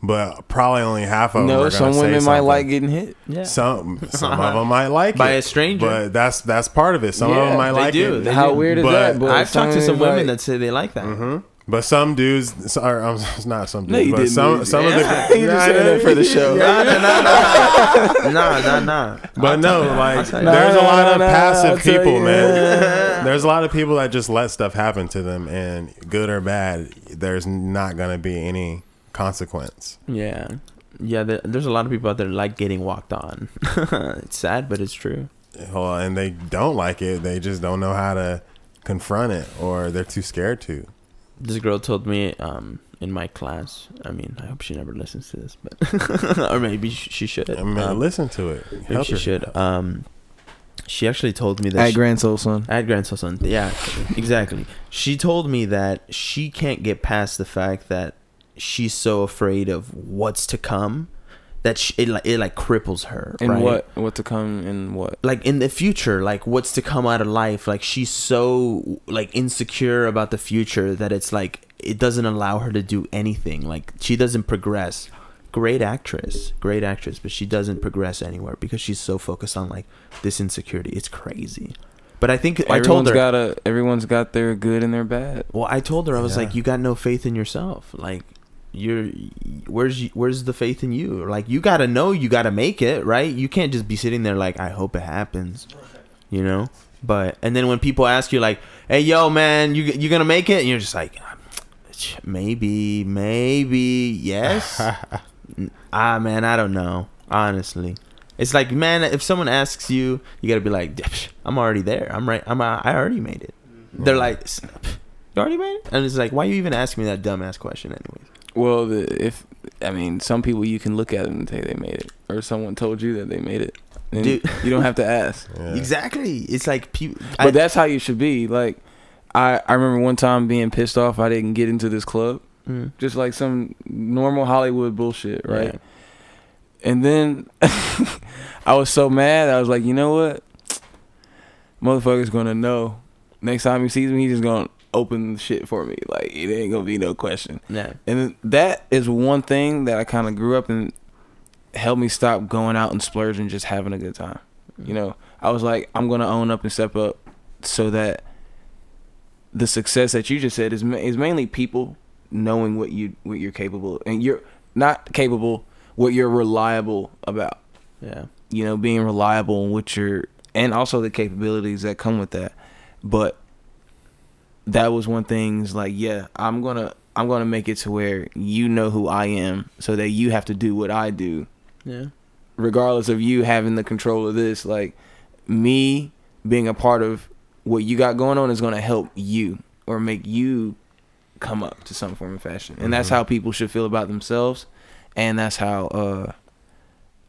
but probably only half of them. No, some gonna say women might like getting hit. yeah. Some some of them might like it. By it a stranger. but that's that's part of it. Some of them might they like do. it. They How do. weird is But that? But I've talked to some like- women that say they like that. hmm But some dudes, so- or um, not some dudes, No, you but didn't. some some of the You just saying that for the show. Nah, nah, nah, nah, nah, nah, nah. But no, like tell you. there's a lot nah, of nah, passive tell people, you. man. There's a lot of people that just let stuff happen to them, and good or bad, there's not gonna be any consequence. Yeah, yeah. There, there's a lot of people out there like getting walked on. it's sad, but it's true. Well, and they don't like it. They just don't know how to confront it or they're too scared to. This girl told me um, in my class. I mean, I hope she never listens to this, but or maybe she should. I mean, Um, listen to it. maybe Help she her. should. Um, she actually told me that At she- Grand Soul Son. At Grand Soul Son. Yeah, exactly. She told me that she can't get past the fact that she's so afraid of what's to come that she, it like it like cripples her. And right? what? What to come and what? Like in the future, like what's to come out of life. Like she's so like insecure about the future that it's like it doesn't allow her to do anything. Like she doesn't progress. Great actress, great actress, but she doesn't progress anywhere because she's so focused on like this insecurity. It's crazy. But I think I told Everyone's her got a. Everyone's got their good and their bad. well, I told her I was Yeah. like, you got no faith in yourself. Like, you're where's where's the faith in you? Like, you got to know you got to make it, right? You can't just be sitting there like, I hope it happens, you know. But and then when people ask you like, hey, yo, man, you you gonna make it? And you're just like, maybe, maybe, yes. Ah, man, I don't know. Honestly, it's like, man, if someone asks you, you gotta be like, I'm already there. I'm right. I'm. I already made it. They're like, you already made it, and it's like, why you even ask me that dumbass question, anyways? Well, the, if I mean, some people you can look at them and say they made it, or someone told you that they made it. And Dude. you don't have to ask. Yeah. Exactly. It's like people. But that's how you should be. Like, I I remember one time being pissed off I didn't get into this club, Mm, just like some normal Hollywood bullshit, right? yeah. And then I was so mad. I was like, you know what? Motherfucker's gonna know. Next time he sees me, he's just gonna open the shit for me. Like it ain't gonna be no question. Yeah. And that is one thing that I kind of grew up and helped me stop going out and splurging, just having a good time. You know, I was like, I'm gonna own up and step up, so that the success that you just said is ma- is mainly people knowing what you what you're capable of. and you're not capable, what you're reliable about. Yeah. You know, being reliable and what you're and also the capabilities that come with that. But that was one thing. Is like, yeah, I'm gonna I'm gonna make it to where you know who I am, so that you have to do what I do Yeah. regardless of you having the control of this like me being a part of what you got going on is to help you or make you come up to some form of fashion and that's Mhm. how people should feel about themselves and that's how uh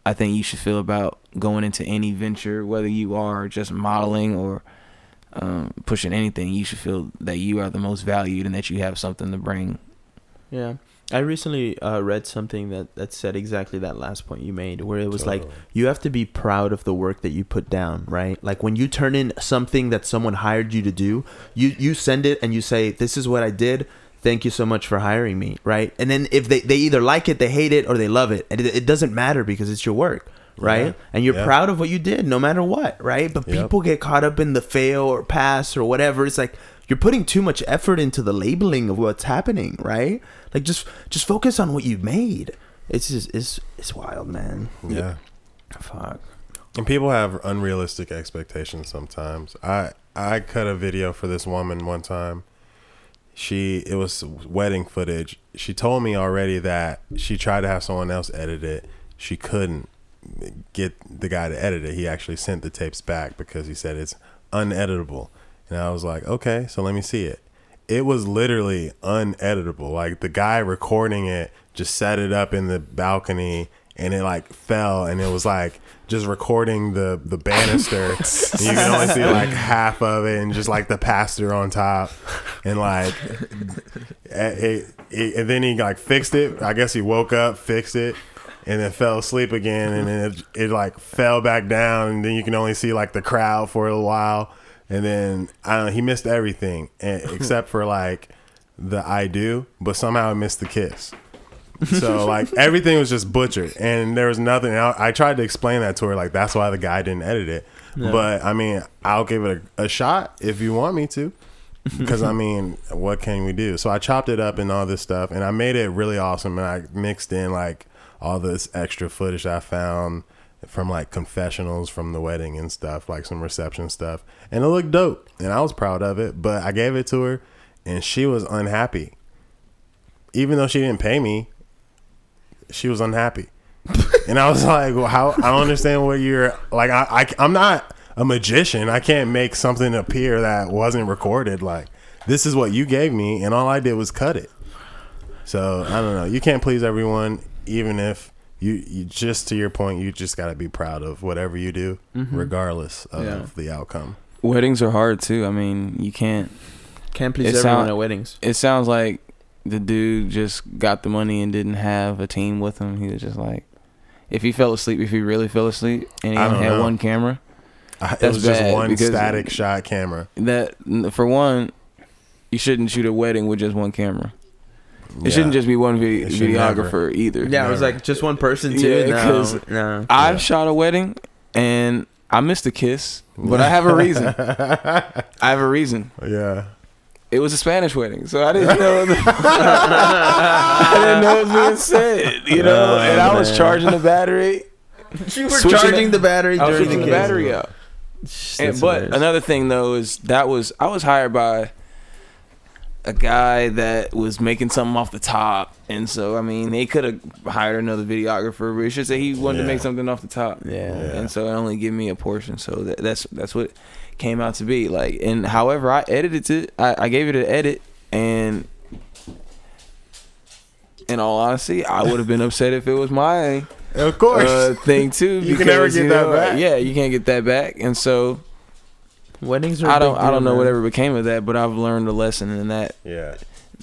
i think you should feel about going into any venture whether you are just modeling or um, pushing anything you should feel that you are the most valued and that you have something to bring Yeah. I recently uh, read something that, that said exactly that last point you made, where it was like, you have to be proud of the work that you put down, right? Like when you turn in something that someone hired you to do, you, you send it and you say, this is what I did. Thank you so much for hiring me, right? And then if they, they either like it, they hate it, or they love it. And it, it doesn't matter because it's your work, right? Yeah. And you're Yeah. proud of what you did no matter what, right? But Yep. people get caught up in the fail or pass or whatever. It's like you're putting too much effort into the labeling of what's happening, right? Like just just focus on what you made. It's just it's it's wild, man. Yeah. Fuck. And people have unrealistic expectations sometimes. I I cut a video for this woman one time. She it was wedding footage. She told me already that she tried to have someone else edit it. She couldn't get the guy to edit it. He actually sent the tapes back because he said it's uneditable. And I was like, "Okay, so let me see it." It was literally uneditable. Like the guy recording it just set it up in the balcony and it like fell and it was like just recording the the banister and you can only see like half of it and just like the pastor on top and like eh, it, it, and then he like fixed it i guess he woke up fixed it and then fell asleep again and then it, it like fell back down and then you can only see like the crowd for a little while and then i don't know he missed everything except for like the i do but somehow i missed the kiss so like everything was just butchered, and there was nothing. I, I tried to explain that to her, like that's why the guy didn't edit it. Yeah. But I mean, I'll give it a, a shot if you want me to, because I mean, what can we do? So I chopped it up and all this stuff, and I made it really awesome, and I mixed in like all this extra footage I found from like confessionals from the wedding and stuff, like some reception stuff, and it looked dope, and I was proud of it. But I gave it to her, and she was unhappy, even though she didn't pay me she was unhappy. and I was like, well, how, I don't understand what you're like. I, I, am not, a magician. I can't make something appear that wasn't recorded. Like this is what you gave me, and all I did was cut it. So I don't know. You can't please everyone, even if you, you just to your point, you just got to be proud of whatever you do, mm-hmm. regardless of Yeah. the outcome. Weddings are hard too. I mean, you can't. Can't please everyone sound- at weddings. It sounds like the dude just got the money and didn't have a team with him. He was just like, if he fell asleep, if he really fell asleep, and he only had know. one camera, I, it That's was just bad, one static shot camera. that for one, you shouldn't shoot a wedding with just one camera. It Yeah. shouldn't just be one vid- It should videographer either. Yeah, it was like just one person too. Yeah, no, 'cause no. I've Yeah. shot a wedding and I missed a kiss, but I have a reason. I have a reason. yeah. It was a Spanish wedding, so I didn't know. The, I didn't know it was being said, you know. Oh, and I was charging the battery. You were charging it- the battery I was during the, switching the battery out. And, but hilarious. another thing though is that was I was hired by a guy that was making something off the top, and so I mean they could have hired another videographer, but it should say he wanted to make something off the top. yeah. Yeah. and so it only give me a portion. So that, that's that's what came out to be like. And however, I edited it. I, I gave it an edit, and in all honesty, I would have been upset if it was my Of course. uh, thing too. You can never get you that back. Yeah, you can't get that back, and so Weddings are. a I don't I don't know whatever became of that, but I've learned a lesson in that yeah.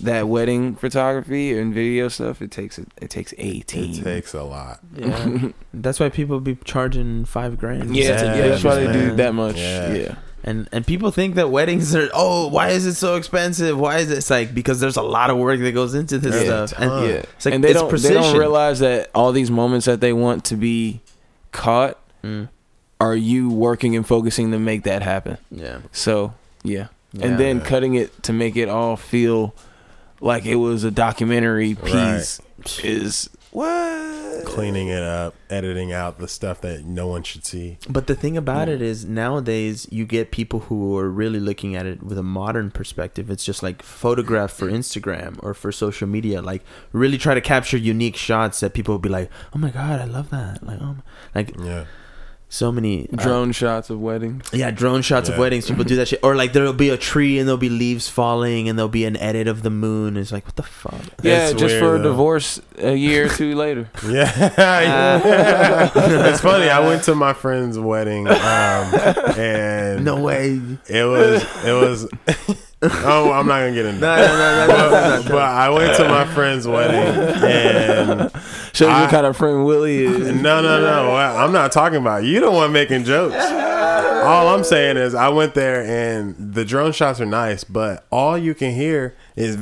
that wedding photography and video stuff. It takes it, it takes eighteen. It takes a lot. Yeah. That's why people be charging five grand. yeah, Yeah, yeah, that's why they do that much. Yeah. yeah. And and people think that weddings are oh why is it so expensive? Why is it it's like because there's a lot of work that goes into this Yeah, stuff. ton. And Yeah, It's like- and they it's don't precision. they don't realize that all these moments that they want to be caught Mm, are you working and focusing to make that happen. yeah. So yeah, Yeah. and then Yeah. cutting it to make it all feel like it was a documentary piece is what Cleaning it up, editing out the stuff that no one should see. But the thing about it is nowadays you get people who are really looking at it with a modern perspective. It's just like photograph for Instagram or for social media. Like really try to capture unique shots that people will be like, "Oh my god, I love that!" Like, oh, my- like Yeah. So many uh, drone shots of weddings. Yeah, drone shots of weddings. People do that shit. Or like there'll be a tree and there'll be leaves falling and there'll be an edit of the moon. It's like what the fuck? Yeah, It's just weird, for a divorce a year or two later. Yeah. it's funny. I went to my friend's wedding, um, and No way. it was it was. Oh, I'm not gonna get into No, that. no, no, no, no, no, But, but I went to my friend's wedding, and Shows you I- what kind of friend Willie is. no, no, no. I'm not talking about you. The one making jokes. All I'm saying is, I went there, and the drone shots are nice, but all you can hear is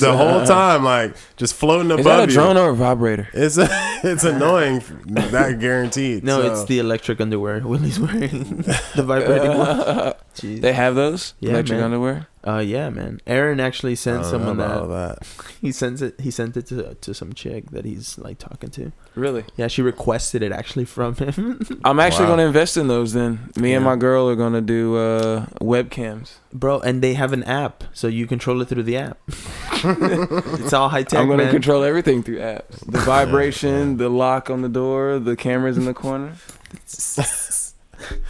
the whole uh, time, like just floating above Is that a you. drone or a vibrator? It's it's annoying. That guaranteed. No, So, it's the electric underwear Willie's wearing. the vibrating one. Jeez. They have those Yeah, electric man. underwear. Uh, yeah, man. Aaron actually sent don't know someone that, that. he sends it. He sent it to to some chick that he's like talking to. Really? Yeah, she requested it actually from him. I'm actually Wow. going to invest in those. Then me and my girl are going to do uh, webcams. Bro, and they have an app, so you control it through the app. it's all high tech, I'm going to man. control everything through apps. The vibration, the lock on the door, the cameras in the corner.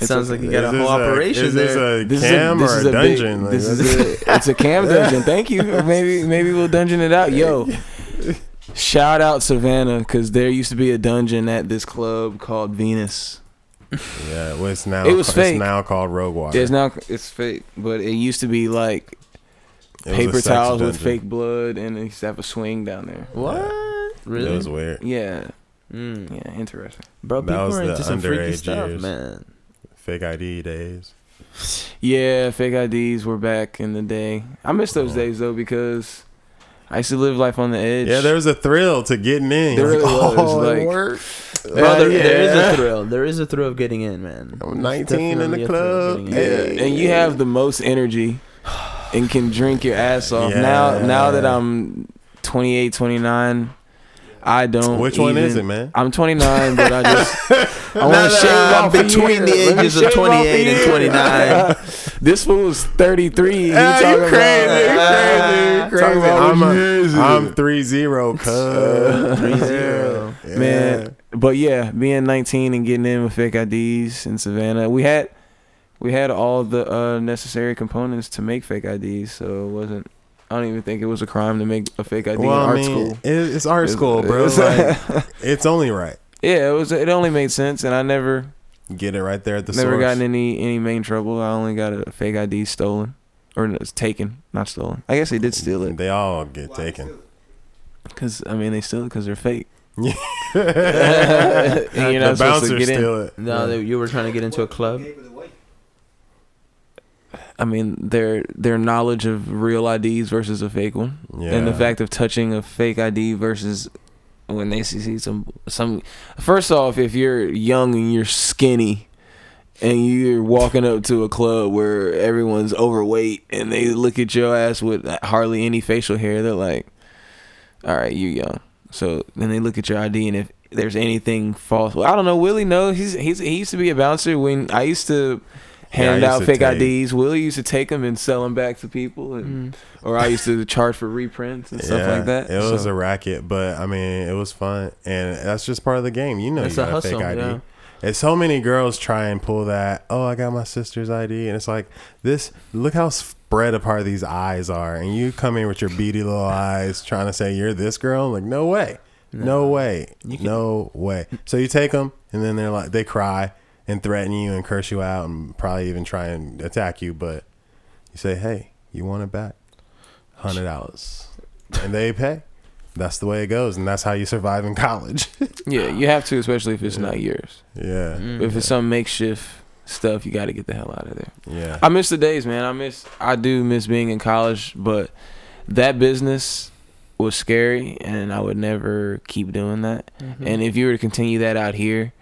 Sounds like you got a whole operation is there. this a cam or a, big- dungeon? Like, this is that's- a, it's a cam dungeon. Thank you. Maybe maybe we'll dungeon it out. Yo, shout out Savannah because there used to be a dungeon at this club called Venus. yeah, well, it's now It was it's fake. now called Rogue Water. It's now it's fake, but it used to be like It paper sex towels with fake blood, and they used to have a swing down there. What? Really? It was weird. Yeah, Mm. yeah, interesting. Bro, That people was are the into some freaky underage stuff, years. man. Fake ID days. Yeah, fake IDs were back in the day. I miss those Oh. days though because I used to live life on the edge. Yeah, there was a thrill to getting in. There really was, oh, it like- worked. Uh, Bro, there, yeah. there is a thrill. There is a thrill of getting in, man. Oh, I'm 19 in the a thrill of club. getting in. Yeah, and you have the most energy and can drink your ass off. Now now that I'm 28, 29, I don't Which one is it, man? I'm 29, but I just I want to shave off between the ages of shave off a 28 and 29. this fool's 33. He Ah, you talking crazy, about, you crazy, you Ah, crazy. talking about I'm, a, year is it? I'm three zero, cuz. Three zero. Yeah. Man, but yeah, being 19 and getting in with fake IDs in Savannah, we had we had all the uh, necessary components to make fake IDs, so it wasn't. I don't even think it was a crime to make a fake ID well, in art I mean, school. it- it's art It's- school, bro. it's- Like, it's only right. yeah, it was. It only made sense, and I never Get it right there at the never source. gotten any any main trouble. I only got a fake ID stolen or no, it's taken, not stolen. I guess they did steal it They all get taken. because I mean they steal it because they're fake. Yeah. and you're the not supposed to bouncers get in. steal it. No, they, you were trying to get into a club. I mean their their knowledge of real IDs versus a fake one. yeah. and the fact of touching a fake ID versus when they see see some some. First off, if you're young and you're skinny, and you're walking up to a club where everyone's overweight and they look at your ass with hardly any facial hair, they're like, "All right, you young." So then they look at your ID, and if there's anything false, well, I don't know. Willie knows he's he's he used to be a bouncer when I used to. Yeah, I Hand used out fake take- IDs. Willie used to take them and sell them back to people, and mm. or I used to charge for reprints and stuff like that. It was a racket, but I mean, it was fun, and that's just part of the game. You know, It's you a got a fake hustle, ID. yeah. And so many girls try and pull that. Oh, I got my sister's ID, and it's like this. Look how spread apart these eyes are, and you come in with your beady little eyes, trying to say you're this girl. Like, no way, no, way, can- no way. So you take them, and then they're like, they cry and threaten you and curse you out, and probably even try and attack you. But you say, hey, you want it back? Hundred dollars, and they pay. That's the way it goes, and that's how you survive in college. Yeah, you have to, especially if it's not yours. yeah, Mm. If it's some makeshift stuff, you got to get the hell out of there. yeah. I miss the days, man. I miss, I do miss being in college, but that business was scary, and I would never keep doing that. Mm-hmm. And if you were to continue that out here,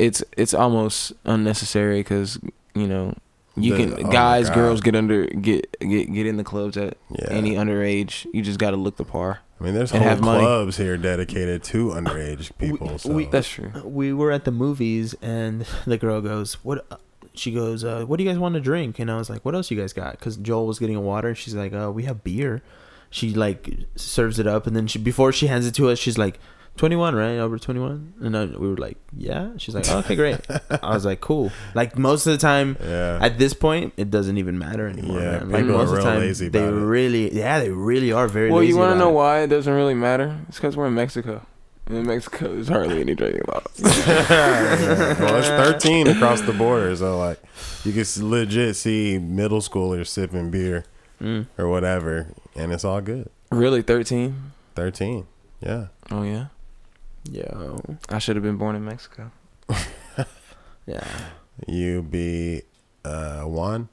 it's it's almost unnecessary because you know you The- can oh guys, girls get under get get get in the clubs at Yeah. any underage. You just got to look the par. I mean, there's and whole have money. clubs here dedicated to underage people. so we- That's true. we were at the movies and the girl goes what she goes uh, what do you guys want to drink and i was like what else you guys got because joel was getting a water and she's like uh, we have beer she like serves it up and then she before she hands it to us she's like 21 right over 21 and I, we were like yeah she's like oh, okay great i was like cool like most of the time yeah, at this point it doesn't even matter anymore Yeah, man. like people are most of the time lazy they about it. really yeah they really are very Well, lazy you want to know it. why it doesn't really matter? It's because we're in Mexico. And in Mexico, there's hardly any drinking laws. well, it's 13 across the border, so like you can legit see middle schoolers sipping beer Mm. or whatever, and it's all good. really, 13? 13, yeah. Oh, yeah. Yo I should have been born in Mexico. yeah You be uh, Juan,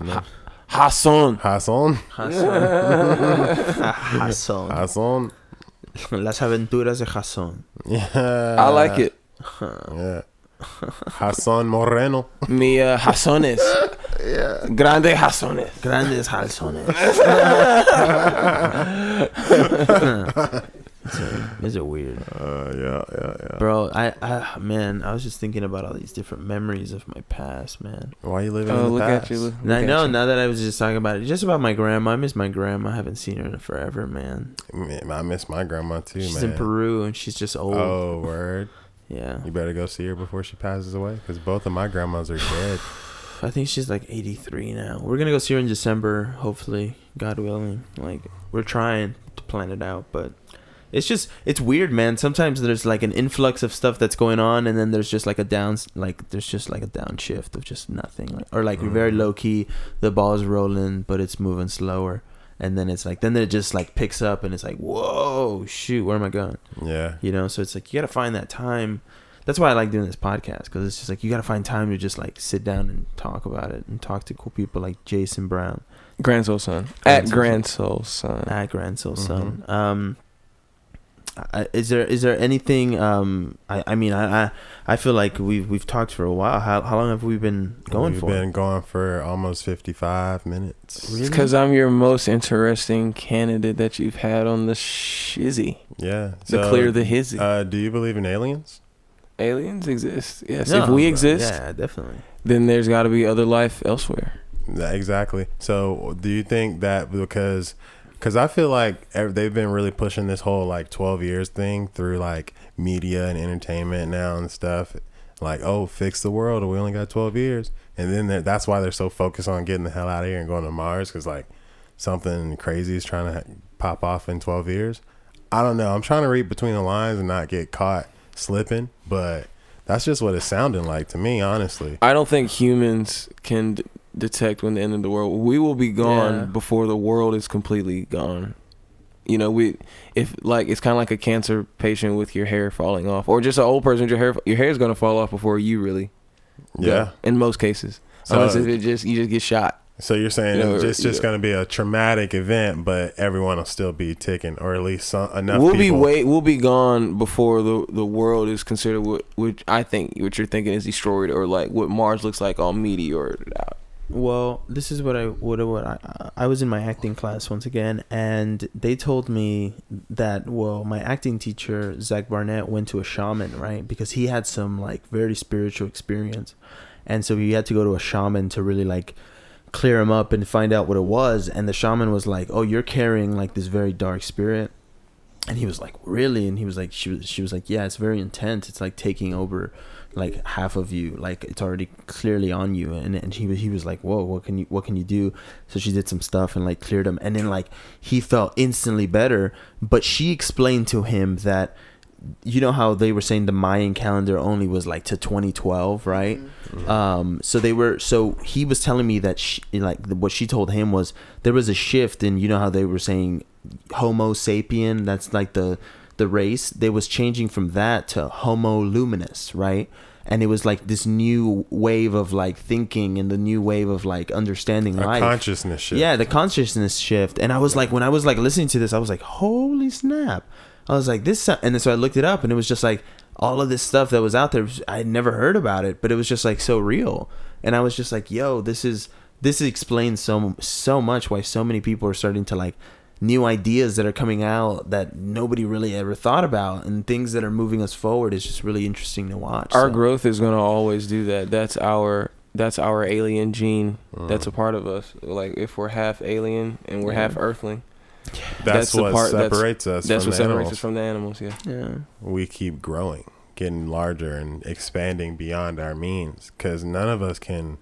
no. Hassan. Hassan, Hassan. Hassan. Hassan. Las aventuras de Hassan. Yeah, I like it. Yeah, Hassan Moreno. Mi uh, Hassanes. Grande Hassanes. Grandes Hassanes. Is it weird, Uh, yeah, yeah, yeah. bro? I, I, man, I was just thinking about all these different memories of my past, man. Why are you living Oh, in the look past? at you. Look, And I at know you. now that I was just talking about it, just about my grandma. I miss my grandma. I haven't seen her in forever, man. Man, I miss my grandma too, man. she's man. in Peru and she's just old. Oh, word. Yeah, You better go see her before she passes away, because both of my grandmas are dead. I think she's like 83 now. We're gonna go see her in December, hopefully, God willing. Like we're trying to plan it out, but it's just it's weird, man. Sometimes there's like an influx of stuff that's going on, and then there's just like a down, like there's just like a downshift of just nothing, like, or like very Mhm. low key. The ball's rolling, but it's moving slower, and then it's like then it just like picks up, and it's like whoa, shoot, where am I going? Yeah. You know, so it's like you gotta find that time. That's why I like doing this podcast because it's just like you gotta find time to just like sit down and talk about it and talk to cool people like Jason Brown Grand Soul Son. Grand At Grand Soul Son. at Grand Soul. Son. Um, I, is there is there anything? Um, I I mean I I, I feel like we've we've talked for a while. How how long have we been going We've for? been going for almost 55 minutes. Really? Because I'm your most interesting candidate that you've had on the shizzy. Yeah. To So, clear the hizzy. Uh, do you believe in aliens? Aliens exist. Yes. No, if we bro, exist, yeah, definitely. then there's got to be other life elsewhere. Yeah, exactly. So, do you think that because Because I feel like they've been really pushing this whole like 12 years thing through like media and entertainment now and stuff. Like, oh, fix the world. We only got 12 years. And then that's why they're so focused on getting the hell out of here and going to Mars because like something crazy is trying to pop off in 12 years. I don't know. I'm trying to read between the lines and not get caught slipping, but that's just what it's sounding like to me, honestly. I don't think humans can detect when the end of the world. We will be gone Yeah. before the world is completely gone. You know, we if like it's kind of like a cancer patient with your hair falling off, or just an old person with your hair. Your hair is gonna fall off before you really. go, Yeah. in most cases, So- uh, unless if it just you just get shot. So you're saying You know, it's just, or- just going to be a traumatic event, but everyone will still be ticking, or at least some, enough we'll be wait. We'll be gone before the the world is considered what which I think what you're thinking is destroyed, or like what Mars looks like all meteored out. Well, this is what I what what I I was in my acting class once again, and they told me that well, my acting teacher Zach Barnett went to a shaman, right? Because he had some like very spiritual experience, and so he had to go to a shaman to really like clear him up and find out what it was. And the shaman was like, "Oh, you're carrying like this very dark spirit." And he was like, "Really?" And he was like, "She was she was like, yeah, it's very intense. It's like taking over." Like half of you like it's already clearly on you. And, and he was he was like whoa what can you what can you do? So she did some stuff and like cleared him. And then like he felt instantly better. But she explained to him that you know how they were saying the Mayan calendar only was like to 2012 right? Um so they were so he was telling me that she, like what she told him was there was a shift in you know how they were saying homo sapien that's like the the race they was changing from that to homo luminous right? And it was like this new wave of like thinking and the new wave of like understanding a life. consciousness shift. yeah the consciousness shift. And i was like when i was like listening to this i was like holy snap. I was like this and then so i looked it up and it was just like all of this stuff that was out there i had never heard about it but it was just like so real. And i was just like yo this is this explains so so much why so many people are starting to like new ideas that are coming out that nobody really ever thought about and things that are moving us forward is just really interesting to watch Our so. growth is gonna always do that. That's our that's our alien gene. That's mm. a part of us. Like if we're half alien and we're Yeah. half Earthling, that's, that's the what part- that's- separates us that's from what the separates animals. us from the animals. Yeah. yeah we keep growing, getting larger, and expanding beyond our means. Because none of us can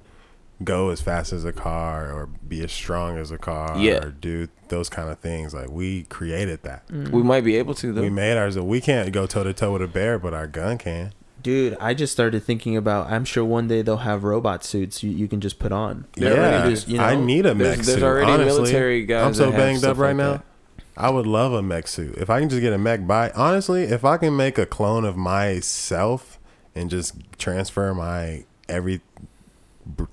go as fast as a car, or be as strong as a car, Yeah. or do those kind of things. Like we created that. Mm. We might be able to though. We made ours. We can't go toe to toe with a bear, but our gun can. Dude, I just started thinking about. I'm sure one day they'll have robot suits you, you can just put on. They're yeah, just, you I need a mech there's, suit. there's already honestly. military guys. I'm so banged up right like now. that. I would love a mech suit. If I can just get a mech by honestly, if I can make a clone of myself and just transfer my every b-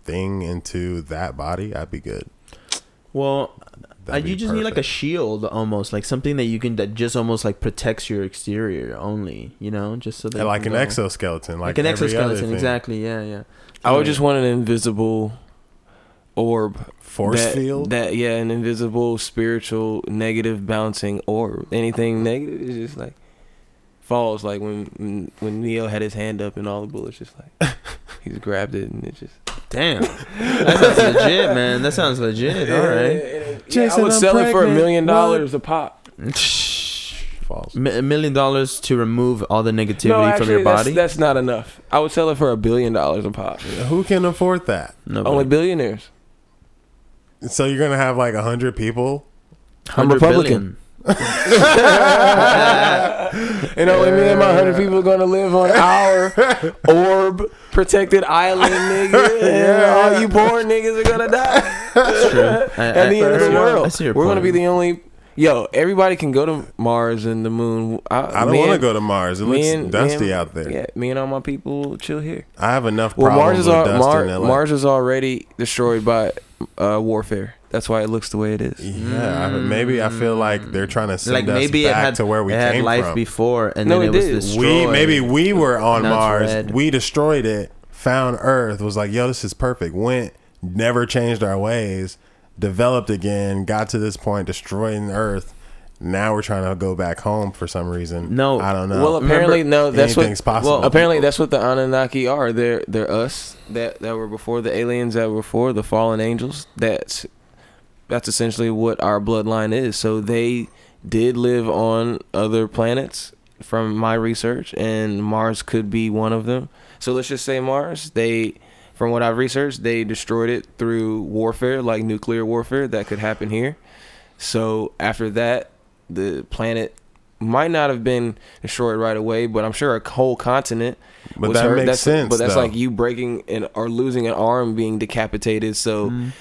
thing into that body, I'd be good. Well, That'd uh, you be just need like a shield, almost like something that you can that just almost like protects your exterior only. You know, just so that And like an go- exoskeleton, like, like, an exoskeleton. Exactly. Yeah, yeah. I would Yeah. just want an invisible orb. Force that, field. That yeah, an invisible spiritual negative bouncing orb. Anything negative is just like falls. Like when when, when Neo had his hand up and all the bullets just like he's grabbed it and it just. Damn, that sounds legit, man. That sounds legit. All right. Yeah, I Jason, would I'm sell it for a million dollars a pop. False. A million dollars to remove all the negativity No, from actually, your that's, body. that's not enough. I would sell it for a billion dollars a pop. Who can afford that? Nobody. Only billionaires. So you're gonna have like a hundred people. I'm Republican. billion. And only me and my hundred people are gonna live on our orb protected island, nigga. yeah, all you poor niggas are gonna die. That's true. I- At the end of the world, see your we're gonna be the only. Yo, everybody can go to Mars and the moon. I, I don't want to go to Mars. It looks and- dusty and- out there. Yeah, me and all my people chill here. I have enough Well, problems Mars is with al- dust Mar- in LA. Mars is already destroyed by uh, warfare. That's why it looks the way it is. Yeah, I- maybe I feel like they're mm. trying to send like us maybe it back had to where we it had came life from. before, and No, then it it, was did. destroyed. we maybe we were on Now it's Mars. red. We destroyed it, found Earth, was like, yo, this is perfect. Went, never changed our ways, developed again, got to this point, destroying Earth. Now we're trying to go back home for some reason. No. I don't know. Well, apparently, no. That's what. Possible. Well, apparently, that's what the Anunnaki are. They're they're us that that were before the aliens that were before the fallen angels. That's that's essentially what our bloodline is. So they did live on other planets from my research and Mars could be one of them. So let's just say Mars, they from what I've researched, they destroyed it through warfare, like nuclear warfare that could happen here. So after that, the planet might not have been destroyed right away, but I'm sure a whole continent. But was that hurt. makes that's, sense, But that's though. like you breaking an or losing an arm, being decapitated. So Mm.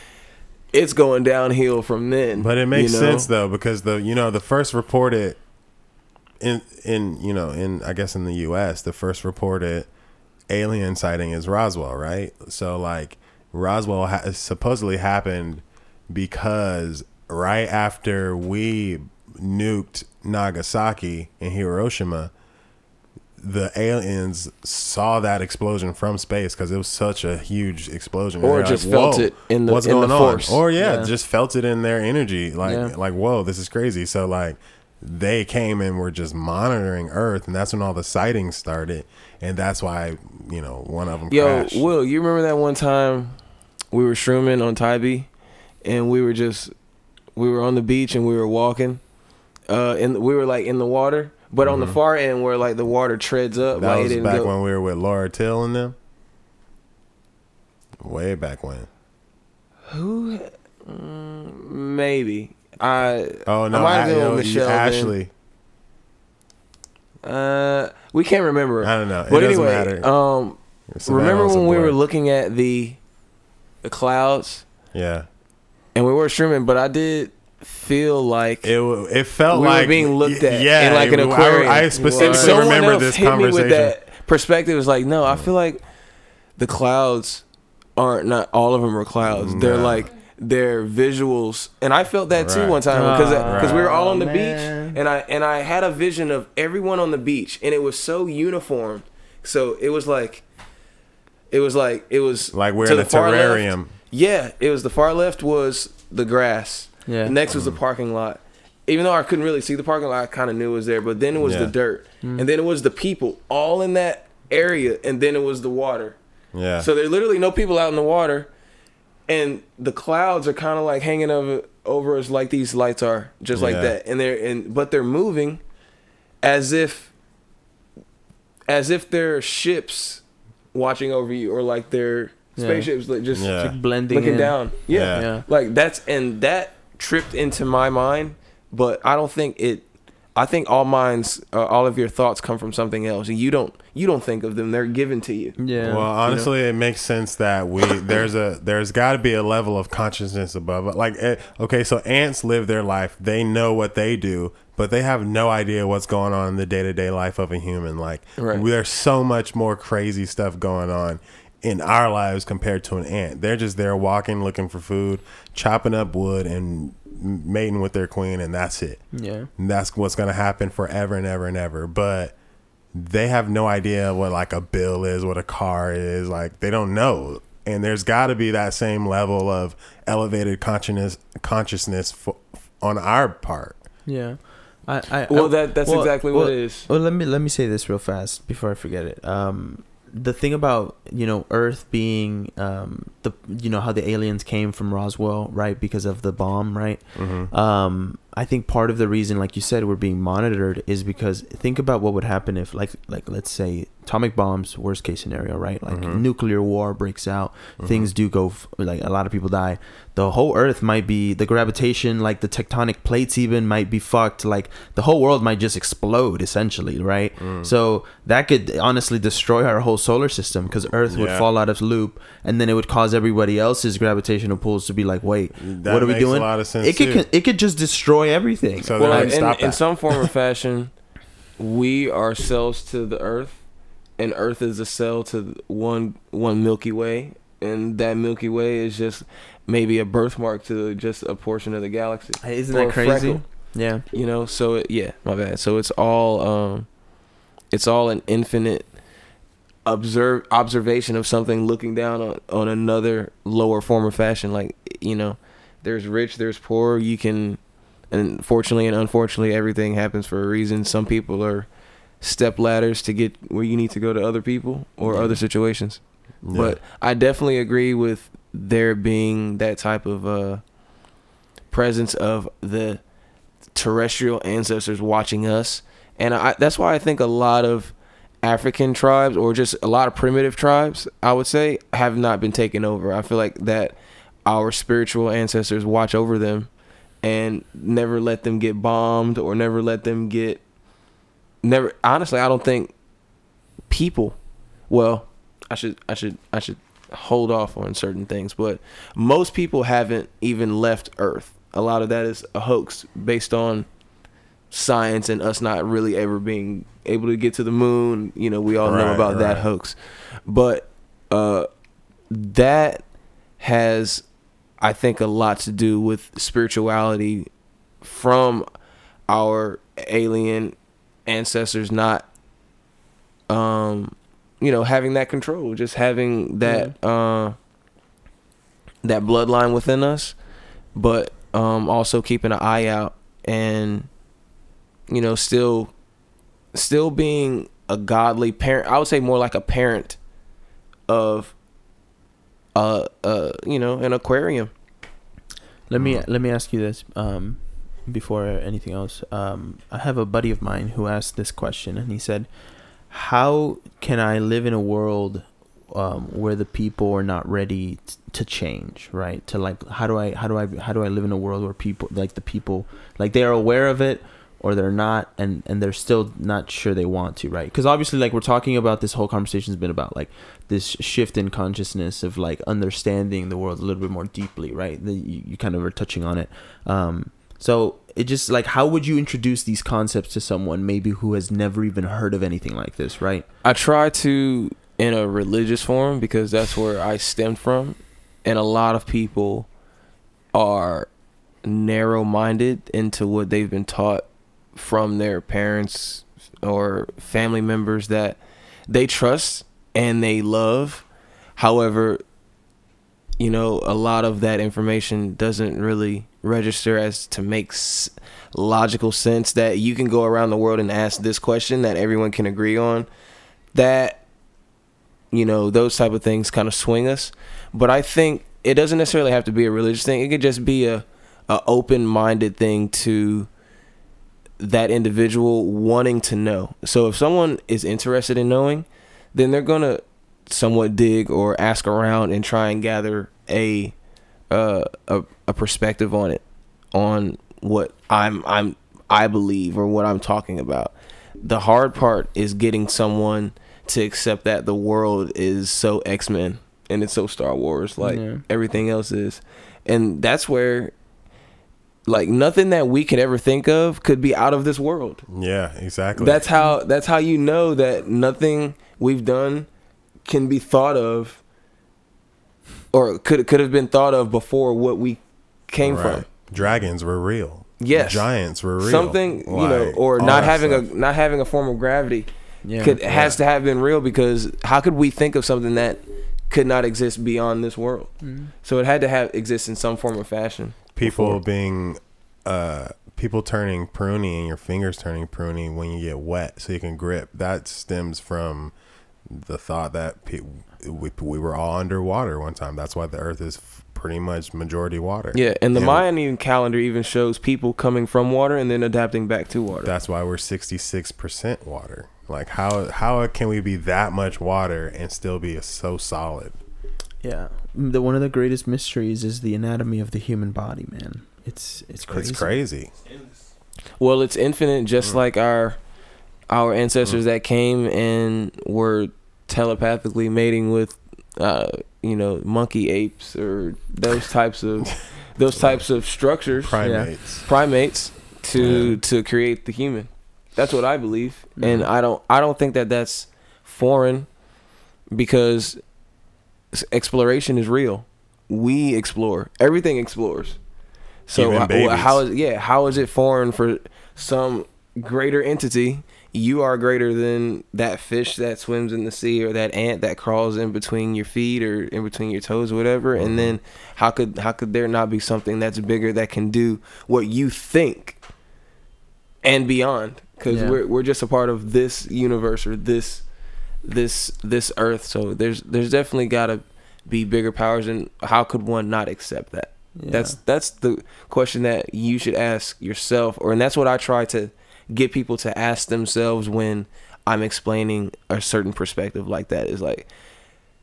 It's going downhill from then. But it makes you know? sense though because the you know the first reported in in you know in I guess in the U.S. the first reported alien sighting is Roswell, right? So like Roswell ha- supposedly happened because right after we nuked Nagasaki and Hiroshima, the aliens saw that explosion from space because it was such a huge explosion. Or just like, felt it in the- what's in the going on?" force. Or yeah, Yeah. just felt it in their energy. Like Yeah. like whoa, this is crazy. So like they came and were just monitoring Earth, and that's when all the sightings started, and that's why you know one of them Yo, crashed. Will, you remember that one time we were shrooming on Tybee, and we were just we were on the beach and we were walking, uh, and we were like in the water, but on the far end where like the water treads up, Mm-hmm. that like was back go. when we were with Laura Till and them. Way back when. Who? Mm, maybe I. Oh no, I might have been with Michelle. then. Ashley. Uh, we can't remember. I don't know. It but anyway, matter. um, remember when we were looking at the the clouds Yeah. and we were streaming, but I did feel like It it felt we like were being looked at Yeah, in like an I- aquarium. I, And specifically someone remember else this hit me conversation. with that perspective. It's like, no, I feel like the clouds aren't not all of them are clouds. They're like they're visuals, and I felt that too one time because because uh, we were all on the Oh, beach, and I and I had a vision of everyone on the beach, and it was so uniform. So it was like, it was like it was Like we're in a the far left. terrarium. Yeah, it was the far left was the grass. Yeah. The next Mm. was the parking lot. Even though I couldn't really see the parking lot, I kind of knew it was there. But then it was Yeah. the dirt, and then it was the people all in that area, and then it was the water. Yeah. So there's literally no people out in the water, and the clouds are kind of like hanging over over us like these lights are, just like that. And they're and but they're moving as if as if they're ships watching over you, or like they're Yeah. spaceships like just Yeah. Like blending looking in. down. Yeah. Yeah. Yeah. Like that's and that tripped into my mind, but I don't think it. I think all minds, uh, all of your thoughts come from something else, and you don't. You don't think of them; they're given to you. Yeah. Well, honestly, it makes sense that we there's a there's got to be a level of consciousness above it. Like, eh, okay, so ants live their life; they know what they do, but they have no idea what's going on in the day to day life of a human. Like, Right. there's so much more crazy stuff going on in our lives compared to an ant. They're just there walking, looking for food, chopping up wood, and mating with their queen, and that's it. yeah. And that's what's going to happen forever and ever and ever. But they have no idea what like a bill is, what a car is. Like they don't know. And there's got to be that same level of elevated consciousness consciousness for, on our part. Yeah. I, I Well, that that's well- exactly well, what it is. Well, let me let me say this real fast before I forget it. Um, the thing about you know Earth being um the you know how the aliens came from Roswell, right? Because of the bomb, right? Mm-hmm. Um, I think part of the reason, like you said, we're being monitored is because think about what would happen if, like, like let's say atomic bombs, worst case scenario, right? Like Mhm. nuclear war breaks out, Mm-hmm. things do go, f- like a lot of people die. The whole Earth might be the gravitation, like the tectonic plates, even might be fucked. Like the whole world might just explode, essentially, right? Mm. So that could honestly destroy our whole solar system because Earth would Yeah. fall out of loop, and then it would cause everybody else's gravitational pulls to be like, wait, That what are we makes a doing? lot of sense, it could too. it could just destroy everything. So well, they're in, stop in some form or fashion, we are cells to the Earth, and Earth is a cell to one one Milky Way, and that Milky Way is just maybe a birthmark to just a portion of the galaxy. Isn't Or that crazy? freckle. Yeah. You know, so it, yeah, my bad. So it's all um, it's all an infinite observe observation of something looking down on on another lower form of fashion. Like you know, there's rich, there's poor. You can, and fortunately and unfortunately, everything happens for a reason. Some people are step ladders to get where you need to go to other people or other situations. Yeah. But I definitely agree with there being that type of uh presence of the terrestrial ancestors watching us, and I, that's why I think a lot of African tribes or just a lot of primitive tribes, I would say, have not been taken over. I feel like that our spiritual ancestors watch over them and never let them get bombed or never let them get never honestly I don't think people well I should I should I should hold off on certain things but most people haven't even left earth. A lot of that is a hoax based on science and us not really ever being able to get to the moon. You know we all know Right, about that hoax. But uh that has I think a lot to do with spirituality from our alien ancestors not um you know having that control just having that uh that bloodline within us but um also keeping an eye out and you know still still being a godly parent I would say more like a parent of uh uh you know an aquarium Let me Mm. let me ask you this um, before anything else. Um, I have a buddy of mine who asked this question, and he said, "How can I live in a world um, where the people are not ready t- to change? Right? To like, how do I how do I how do I live in a world where people like the people like they are aware of it." Or they're not, and and they're still not sure they want to, right? Because obviously, like we're talking about, this whole conversation has been about like this shift in consciousness of like understanding the world a little bit more deeply, right? The, you, you kind of are touching on it. Um, so it just like how would you introduce these concepts to someone maybe who has never even heard of anything like this, right? I try to in a religious form because that's where I stemmed from, and a lot of people are narrow-minded into what they've been taught from their parents or family members that they trust and they love. However, you know, a lot of that information doesn't really register as to make logical sense that you can go around the world and ask this question that everyone can agree on. That you know, those type of things kind of swing us. But I think it doesn't necessarily have to be a religious thing. It could just be a, a open-minded thing to that individual wanting to know. So if someone is interested in knowing, then they're gonna somewhat dig or ask around and try and gather a uh, a, a perspective on it, on what I'm I'm I believe or what I'm talking about. The hard part is getting someone to accept that the world is so X Men and it's so Star Wars like Yeah. everything else is, and that's where like nothing that we could ever think of could be out of this world. Yeah, exactly. That's how that's how you know that nothing we've done can be thought of or could could have been thought of before what we came Right. from. Dragons were real. Yes. Giants were real. Something you know, or not having stuff. a not having a form of gravity Yeah. could has to have been real because how could we think of something that could not exist beyond this world? Mm. So it had to have exist in some form or fashion. people before. being uh people turning pruny and your fingers turning pruny when you get wet so you can grip that stems from the thought that pe- we, we were all underwater one time that's why the earth is pretty much majority water Yeah, and the Yeah. Mayan even calendar even shows people coming from water and then adapting back to water. that's why we're 66% water like how how can we be that much water and still be so solid Yeah. The one of the greatest mysteries is the anatomy of the human body, man. It's it's crazy. it's crazy Well, it's infinite, just Mm. like our our ancestors that came and were telepathically mating with, uh, you know, monkey apes or those types of those types of structures, primates primates, to Yeah. to create the human. That's what I believe, and I don't I don't think that that's foreign because exploration is real. We explore. Everything explores. So Even h- babies. how is yeah? How is it foreign for some greater entity? You are greater than that fish that swims in the sea or that ant that crawls in between your feet or in between your toes or whatever. And mm-hmm. then how could how could there not be something that's bigger that can do what you think and beyond? Because Yeah. we're we're just a part of this universe or this this this earth. So there's there's definitely got to be bigger powers, and how could one not accept that? Yeah. That's that's the question that you should ask yourself, or and that's what I try to get people to ask themselves when I'm explaining a certain perspective like that. Is like,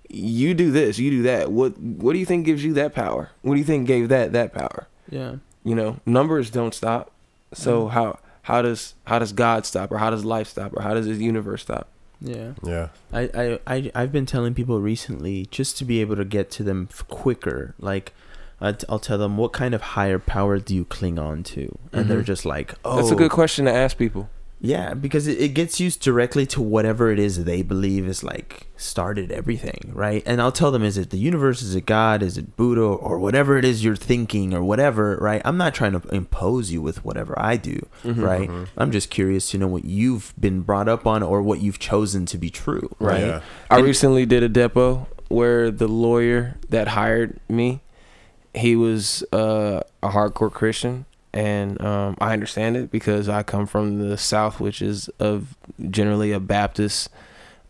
you do this, you do that. What what do you think gives you that power? What do you think gave that that power? yeah. You know, numbers don't stop. So Mhm. how how does how does God stop, or how does life stop, or how does the universe stop? Yeah. Yeah. I, I, I, I've been telling people recently just to be able to get to them quicker. Like, I t- I'll tell them, what kind of higher power do you cling on to? And they're Mhm. just like, oh. That's a good question to ask people. Yeah, because it, it gets used directly to whatever it is they believe is like started everything, right? And I'll tell them, is it the universe? Is it God? Is it Buddha? Or whatever it is you're thinking or whatever, right? I'm not trying to impose you with whatever I do, Mhm. right? Mhm. I'm just curious to know what you've been brought up on or what you've chosen to be true, right? Yeah. I And- recently did a depot where the lawyer that hired me, he was uh, a hardcore Christian, and um, I understand it because I come from the South, which is of generally a Baptist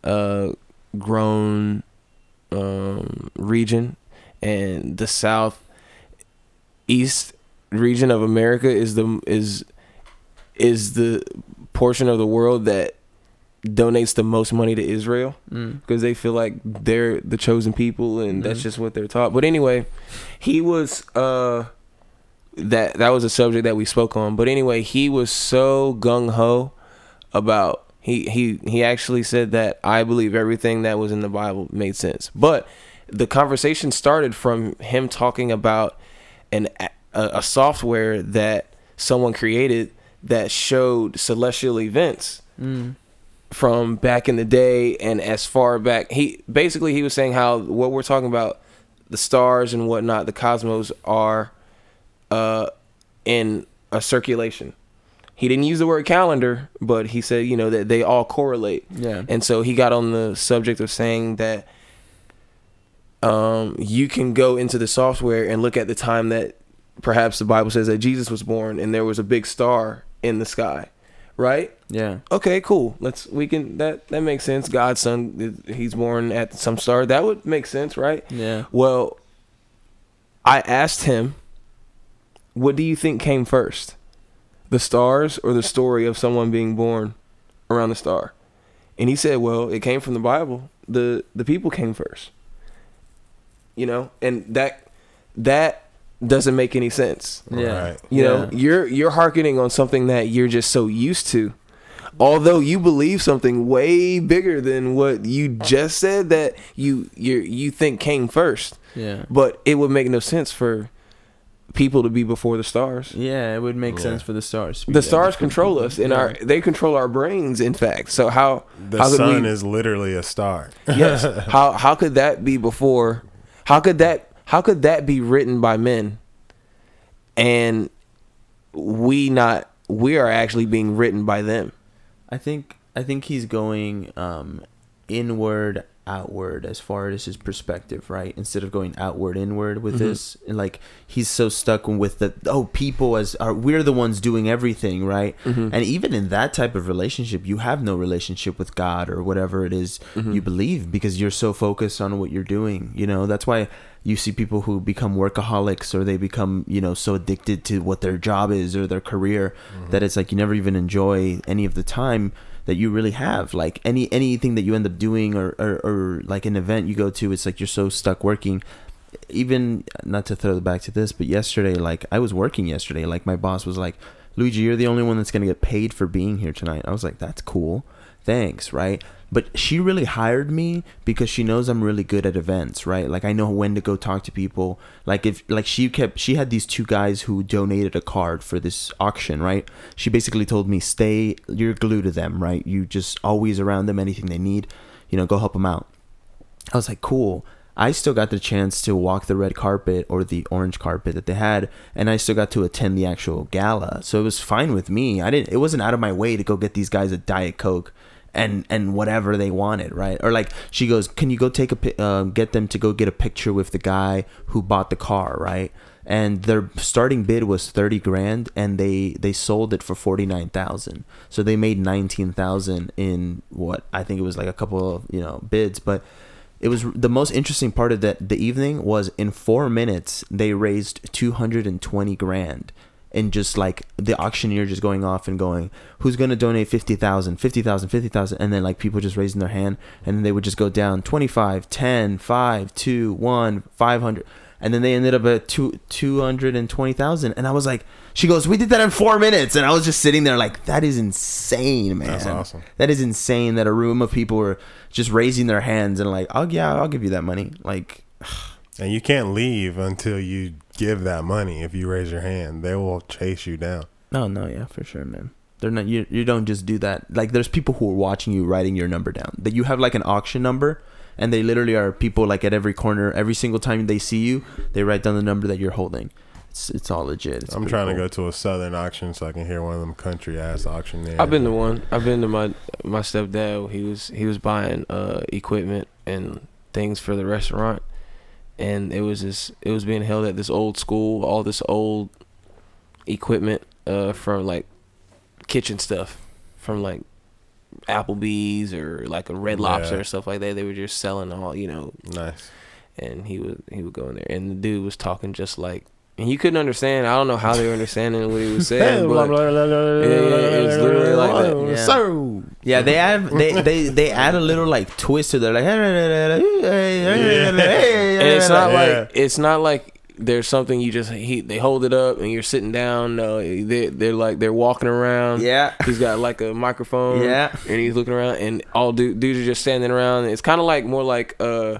uh, grown um, region, and the South East region of America is the is is the portion of the world that donates the most money to Israel Mm. because they feel like they're the chosen people and that's Mhm. just what they're taught. But anyway, he was uh that that was a subject that we spoke on. But anyway, he was so gung ho about he he he actually said that I believe everything that was in the Bible made sense. But the conversation started from him talking about an a, a software that someone created that showed celestial events Mm. From back in the day and as far back he basically he was saying how what we're talking about the stars and whatnot the cosmos are uh in a circulation. He didn't use the word calendar but he said you know that they all correlate. Yeah. and so he got on the subject of saying that um, you can go into the software and look at the time that perhaps the Bible says that Jesus was born and there was a big star in the sky, right? Yeah. Okay, cool. Let's we can that that makes sense. God's son, he's born at some star. That would make sense, right? Yeah. Well, I asked him, what do you think came first? The stars or the story of someone being born around the star? And he said, well, it came from the Bible. The the people came first. You know, and that that doesn't make any sense. Yeah. Right. You know, Yeah. you're you're hearkening on something that you're just so used to. Although you believe something way bigger than what you just said that you you you think came first, Yeah. but it would make no sense for people to be before the stars. Yeah, it would make Yeah. sense for the stars. The stars control people. us, and Yeah. our they control our brains. In fact, so how The how sun we, is literally a star. yes how how could that be before? How could that how could that be written by men? And we not we are actually being written by them. I think I think he's going um, inward, outward as far as his perspective, right? Instead of going outward, inward with Mhm. this, and like he's so stuck with the oh people as are we're the ones doing everything, right? Mhm. And even in that type of relationship, you have no relationship with God or whatever it is Mhm. you believe because you're so focused on what you're doing. You know, that's why you see people who become workaholics or they become, you know, so addicted to what their job is or their career mm-hmm. that it's like you never even enjoy any of the time that you really have. Like any anything that you end up doing or, or, or like an event you go to, it's like you're so stuck working even not to throw it back to this, but yesterday, like I was working yesterday, like my boss was like, Luigi, you're the only one that's gonna get paid for being here tonight. I was like, that's cool, thanks, right? But she really hired me because she knows I'm really good at events, right? Like I know when to go talk to people. Like if like she kept she had these two guys who donated a card for this auction, right? She basically told me, stay, you're glued to them, right? You just always around them, anything they need, you know, go help them out. I was like, cool. I still got the chance to walk the red carpet or the orange carpet that they had, and I still got to attend the actual gala. So it was fine with me. I didn't. It wasn't out of my way to go get these guys a diet coke and and whatever they wanted, right? Or like she goes, "Can you go take a uh, get them to go get a picture with the guy who bought the car, right?" And their starting bid was thirty grand, and they they sold it for forty nine thousand. So they made nineteen thousand in what I think it was like a couple of you know bids, but it was the most interesting part of that the evening was in four minutes they raised 220 grand and just like the auctioneer just going off and going who's going to donate 50,000 50,000 50,000 and then like people just raising their hand and then they would just go down 25 10 5 2 1 500 and then they ended up at two, 220,000 and I was like she goes we did that in 4 minutes. And I was just sitting there like that is insane man. That's awesome. that is insane that a room of people were just raising their hands and like oh yeah I'll give you that money. Like And you can't leave until you give that money. If you raise your hand, they will chase you down. No, no, yeah, for sure, man. They're not. You you don't just do that. Like there's people who are watching you writing your number down. That you have like an auction number, and they literally are people like at every corner. Every single time they see you, they write down the number that you're holding. It's it's all legit. It's I'm pretty trying to go to a southern auction so I can hear one of them country ass auctioneers. I've been to one. I've been to my my stepdad. He was he was buying uh equipment and things for the restaurant, and it was just it was being held at this old school. All this old equipment uh from like kitchen stuff from like Applebee's or like a Red Lobster Yeah. or stuff like that. They were just selling all you know nice. and he would he would go in there and the dude was talking just like and you couldn't understand i don't know how they were understanding what he was saying but it was literally like that. Yeah. So Yeah, they add they, they they add a little like twist to their like. and it's not Yeah. like it's not like there's something you just he they hold it up and you're sitting down no they they're like they're walking around Yeah. he's got like a microphone Yeah. and he's looking around and all dude, dudes are just standing around it's kind of like more like uh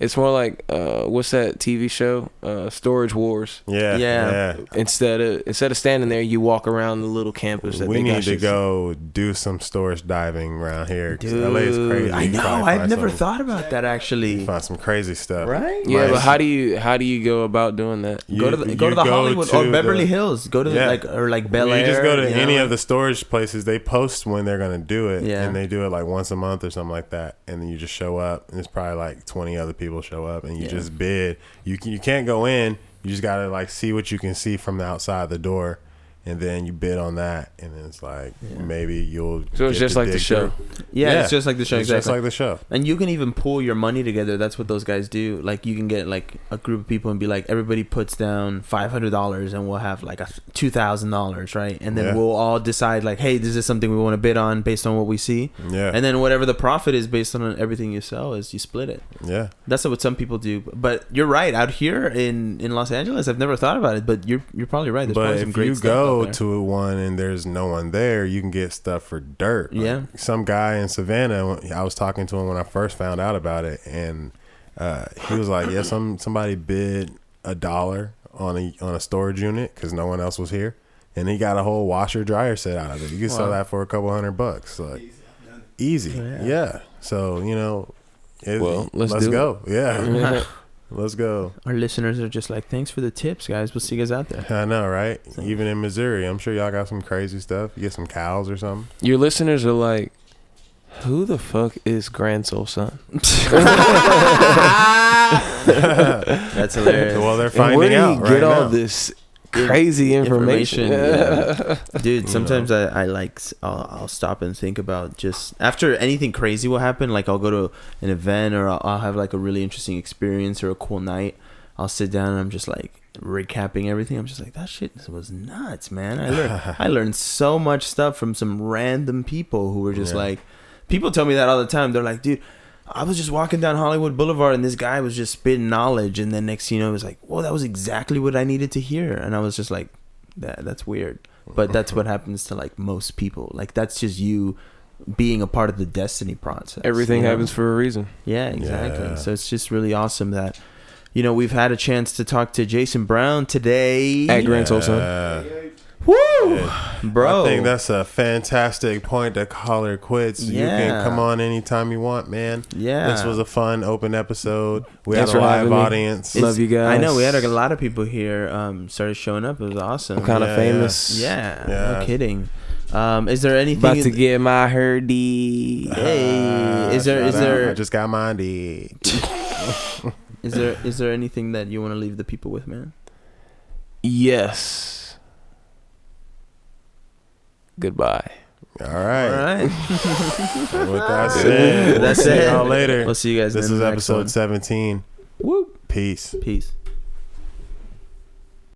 it's more like uh what's that tv show uh storage wars yeah, Yeah. yeah. instead of instead of standing there, you walk around the little campus. That We they got need to shit- go do some storage diving around here. 'cause LA is Dude, crazy. I know. I've never some- thought about that actually. Find some crazy stuff. Right? Yeah, Right. but how do you how do you go about doing that? You- go to the, go to the Hollywood or Beverly the- Hills. Go to Yeah. like or like Bel Air. you just go to you any know? of the storage places. They post when they're gonna do it, Yeah. and they do it like once a month or something like that. And then you just show up, and it's probably like twenty other people show up, and you Yeah. just bid. You can, you can't go in. You just gotta like see what you can see from the outside the door, and then you bid on that, and then it's like Yeah. maybe you'll. So it's just to like the show. Yeah, Yeah. it's just like the show. It's exactly. just like the show. And you can even pool your money together. That's what those guys do. Like you can get like a group of people and be like, everybody puts down five hundred dollars, and we'll have like a two thousand dollars, right? And then Yeah. we'll all decide like, hey, this is something we want to bid on based on what we see. Yeah, And then whatever the profit is based on everything you sell is you split it. yeah. That's what some people do. But you're right. Out here in in Los Angeles, I've never thought about it. But you're you're probably right. There's but probably some if great you stuff out go to one and there's no one there, you can get stuff for dirt. Like, Yeah. Some guy in Savannah, I was talking to him when I first found out about it, and uh, he was like, "Yeah, some somebody bid a dollar on a on a storage unit because no one else was here, and he got a whole washer dryer set out of it. You can sell that for a couple hundred bucks, like easy. Yeah. Yeah. So you know, it, Well, let's let's do it. go. Yeah, let's go. Our listeners are just like, thanks for the tips, guys. We'll see you guys out there. I know, right? Even in Missouri, I'm sure y'all got some crazy stuff. You get some cows or something. Your listeners are like, who the fuck is Grand Soul Son? That's hilarious. well, they're And finding where do out you right get all now. this crazy information? yeah. dude You sometimes I, I like s- I'll, I'll stop and think about just after anything crazy will happen like i'll go to an event or I'll, I'll have like a really interesting experience or a cool night i'll sit down and i'm just like recapping everything i'm just like that shit was nuts man i learned i learned so much stuff from some random people who were just Yeah. like people tell me that all the time they're like dude I was just walking down Hollywood Boulevard and this guy was just spitting knowledge and then next thing you know it was like, Well, that was exactly what I needed to hear and I was just like, That that's weird. But that's what happens to like most people. Like that's just you being a part of the destiny process. Everything you know? happens for a reason. Yeah, exactly. Yeah. So it's just really awesome that you know, we've had a chance to talk to Jason Brown today. At Grand Soul Son. Yeah. Woo! Bro. I think that's a fantastic point to call her quits. Yeah. You can come on anytime you want, man. yeah. This was a fun open episode. We Thanks had a live having me. audience. Love you guys. I know we had a lot of people here um started showing up. It was awesome. I'm kind of Yeah, famous. Yeah, Yeah. no kidding. Um, is there anything? About to get my herdy. Hey, is there- is out. there- I just got mine. D. is there is there anything that you want to leave the people with, man? Yes. Goodbye. All All right. right. And with that said, we'll That's see it. y'all later. We'll see you guys. This is episode one. 17. Whoop. Peace. Peace.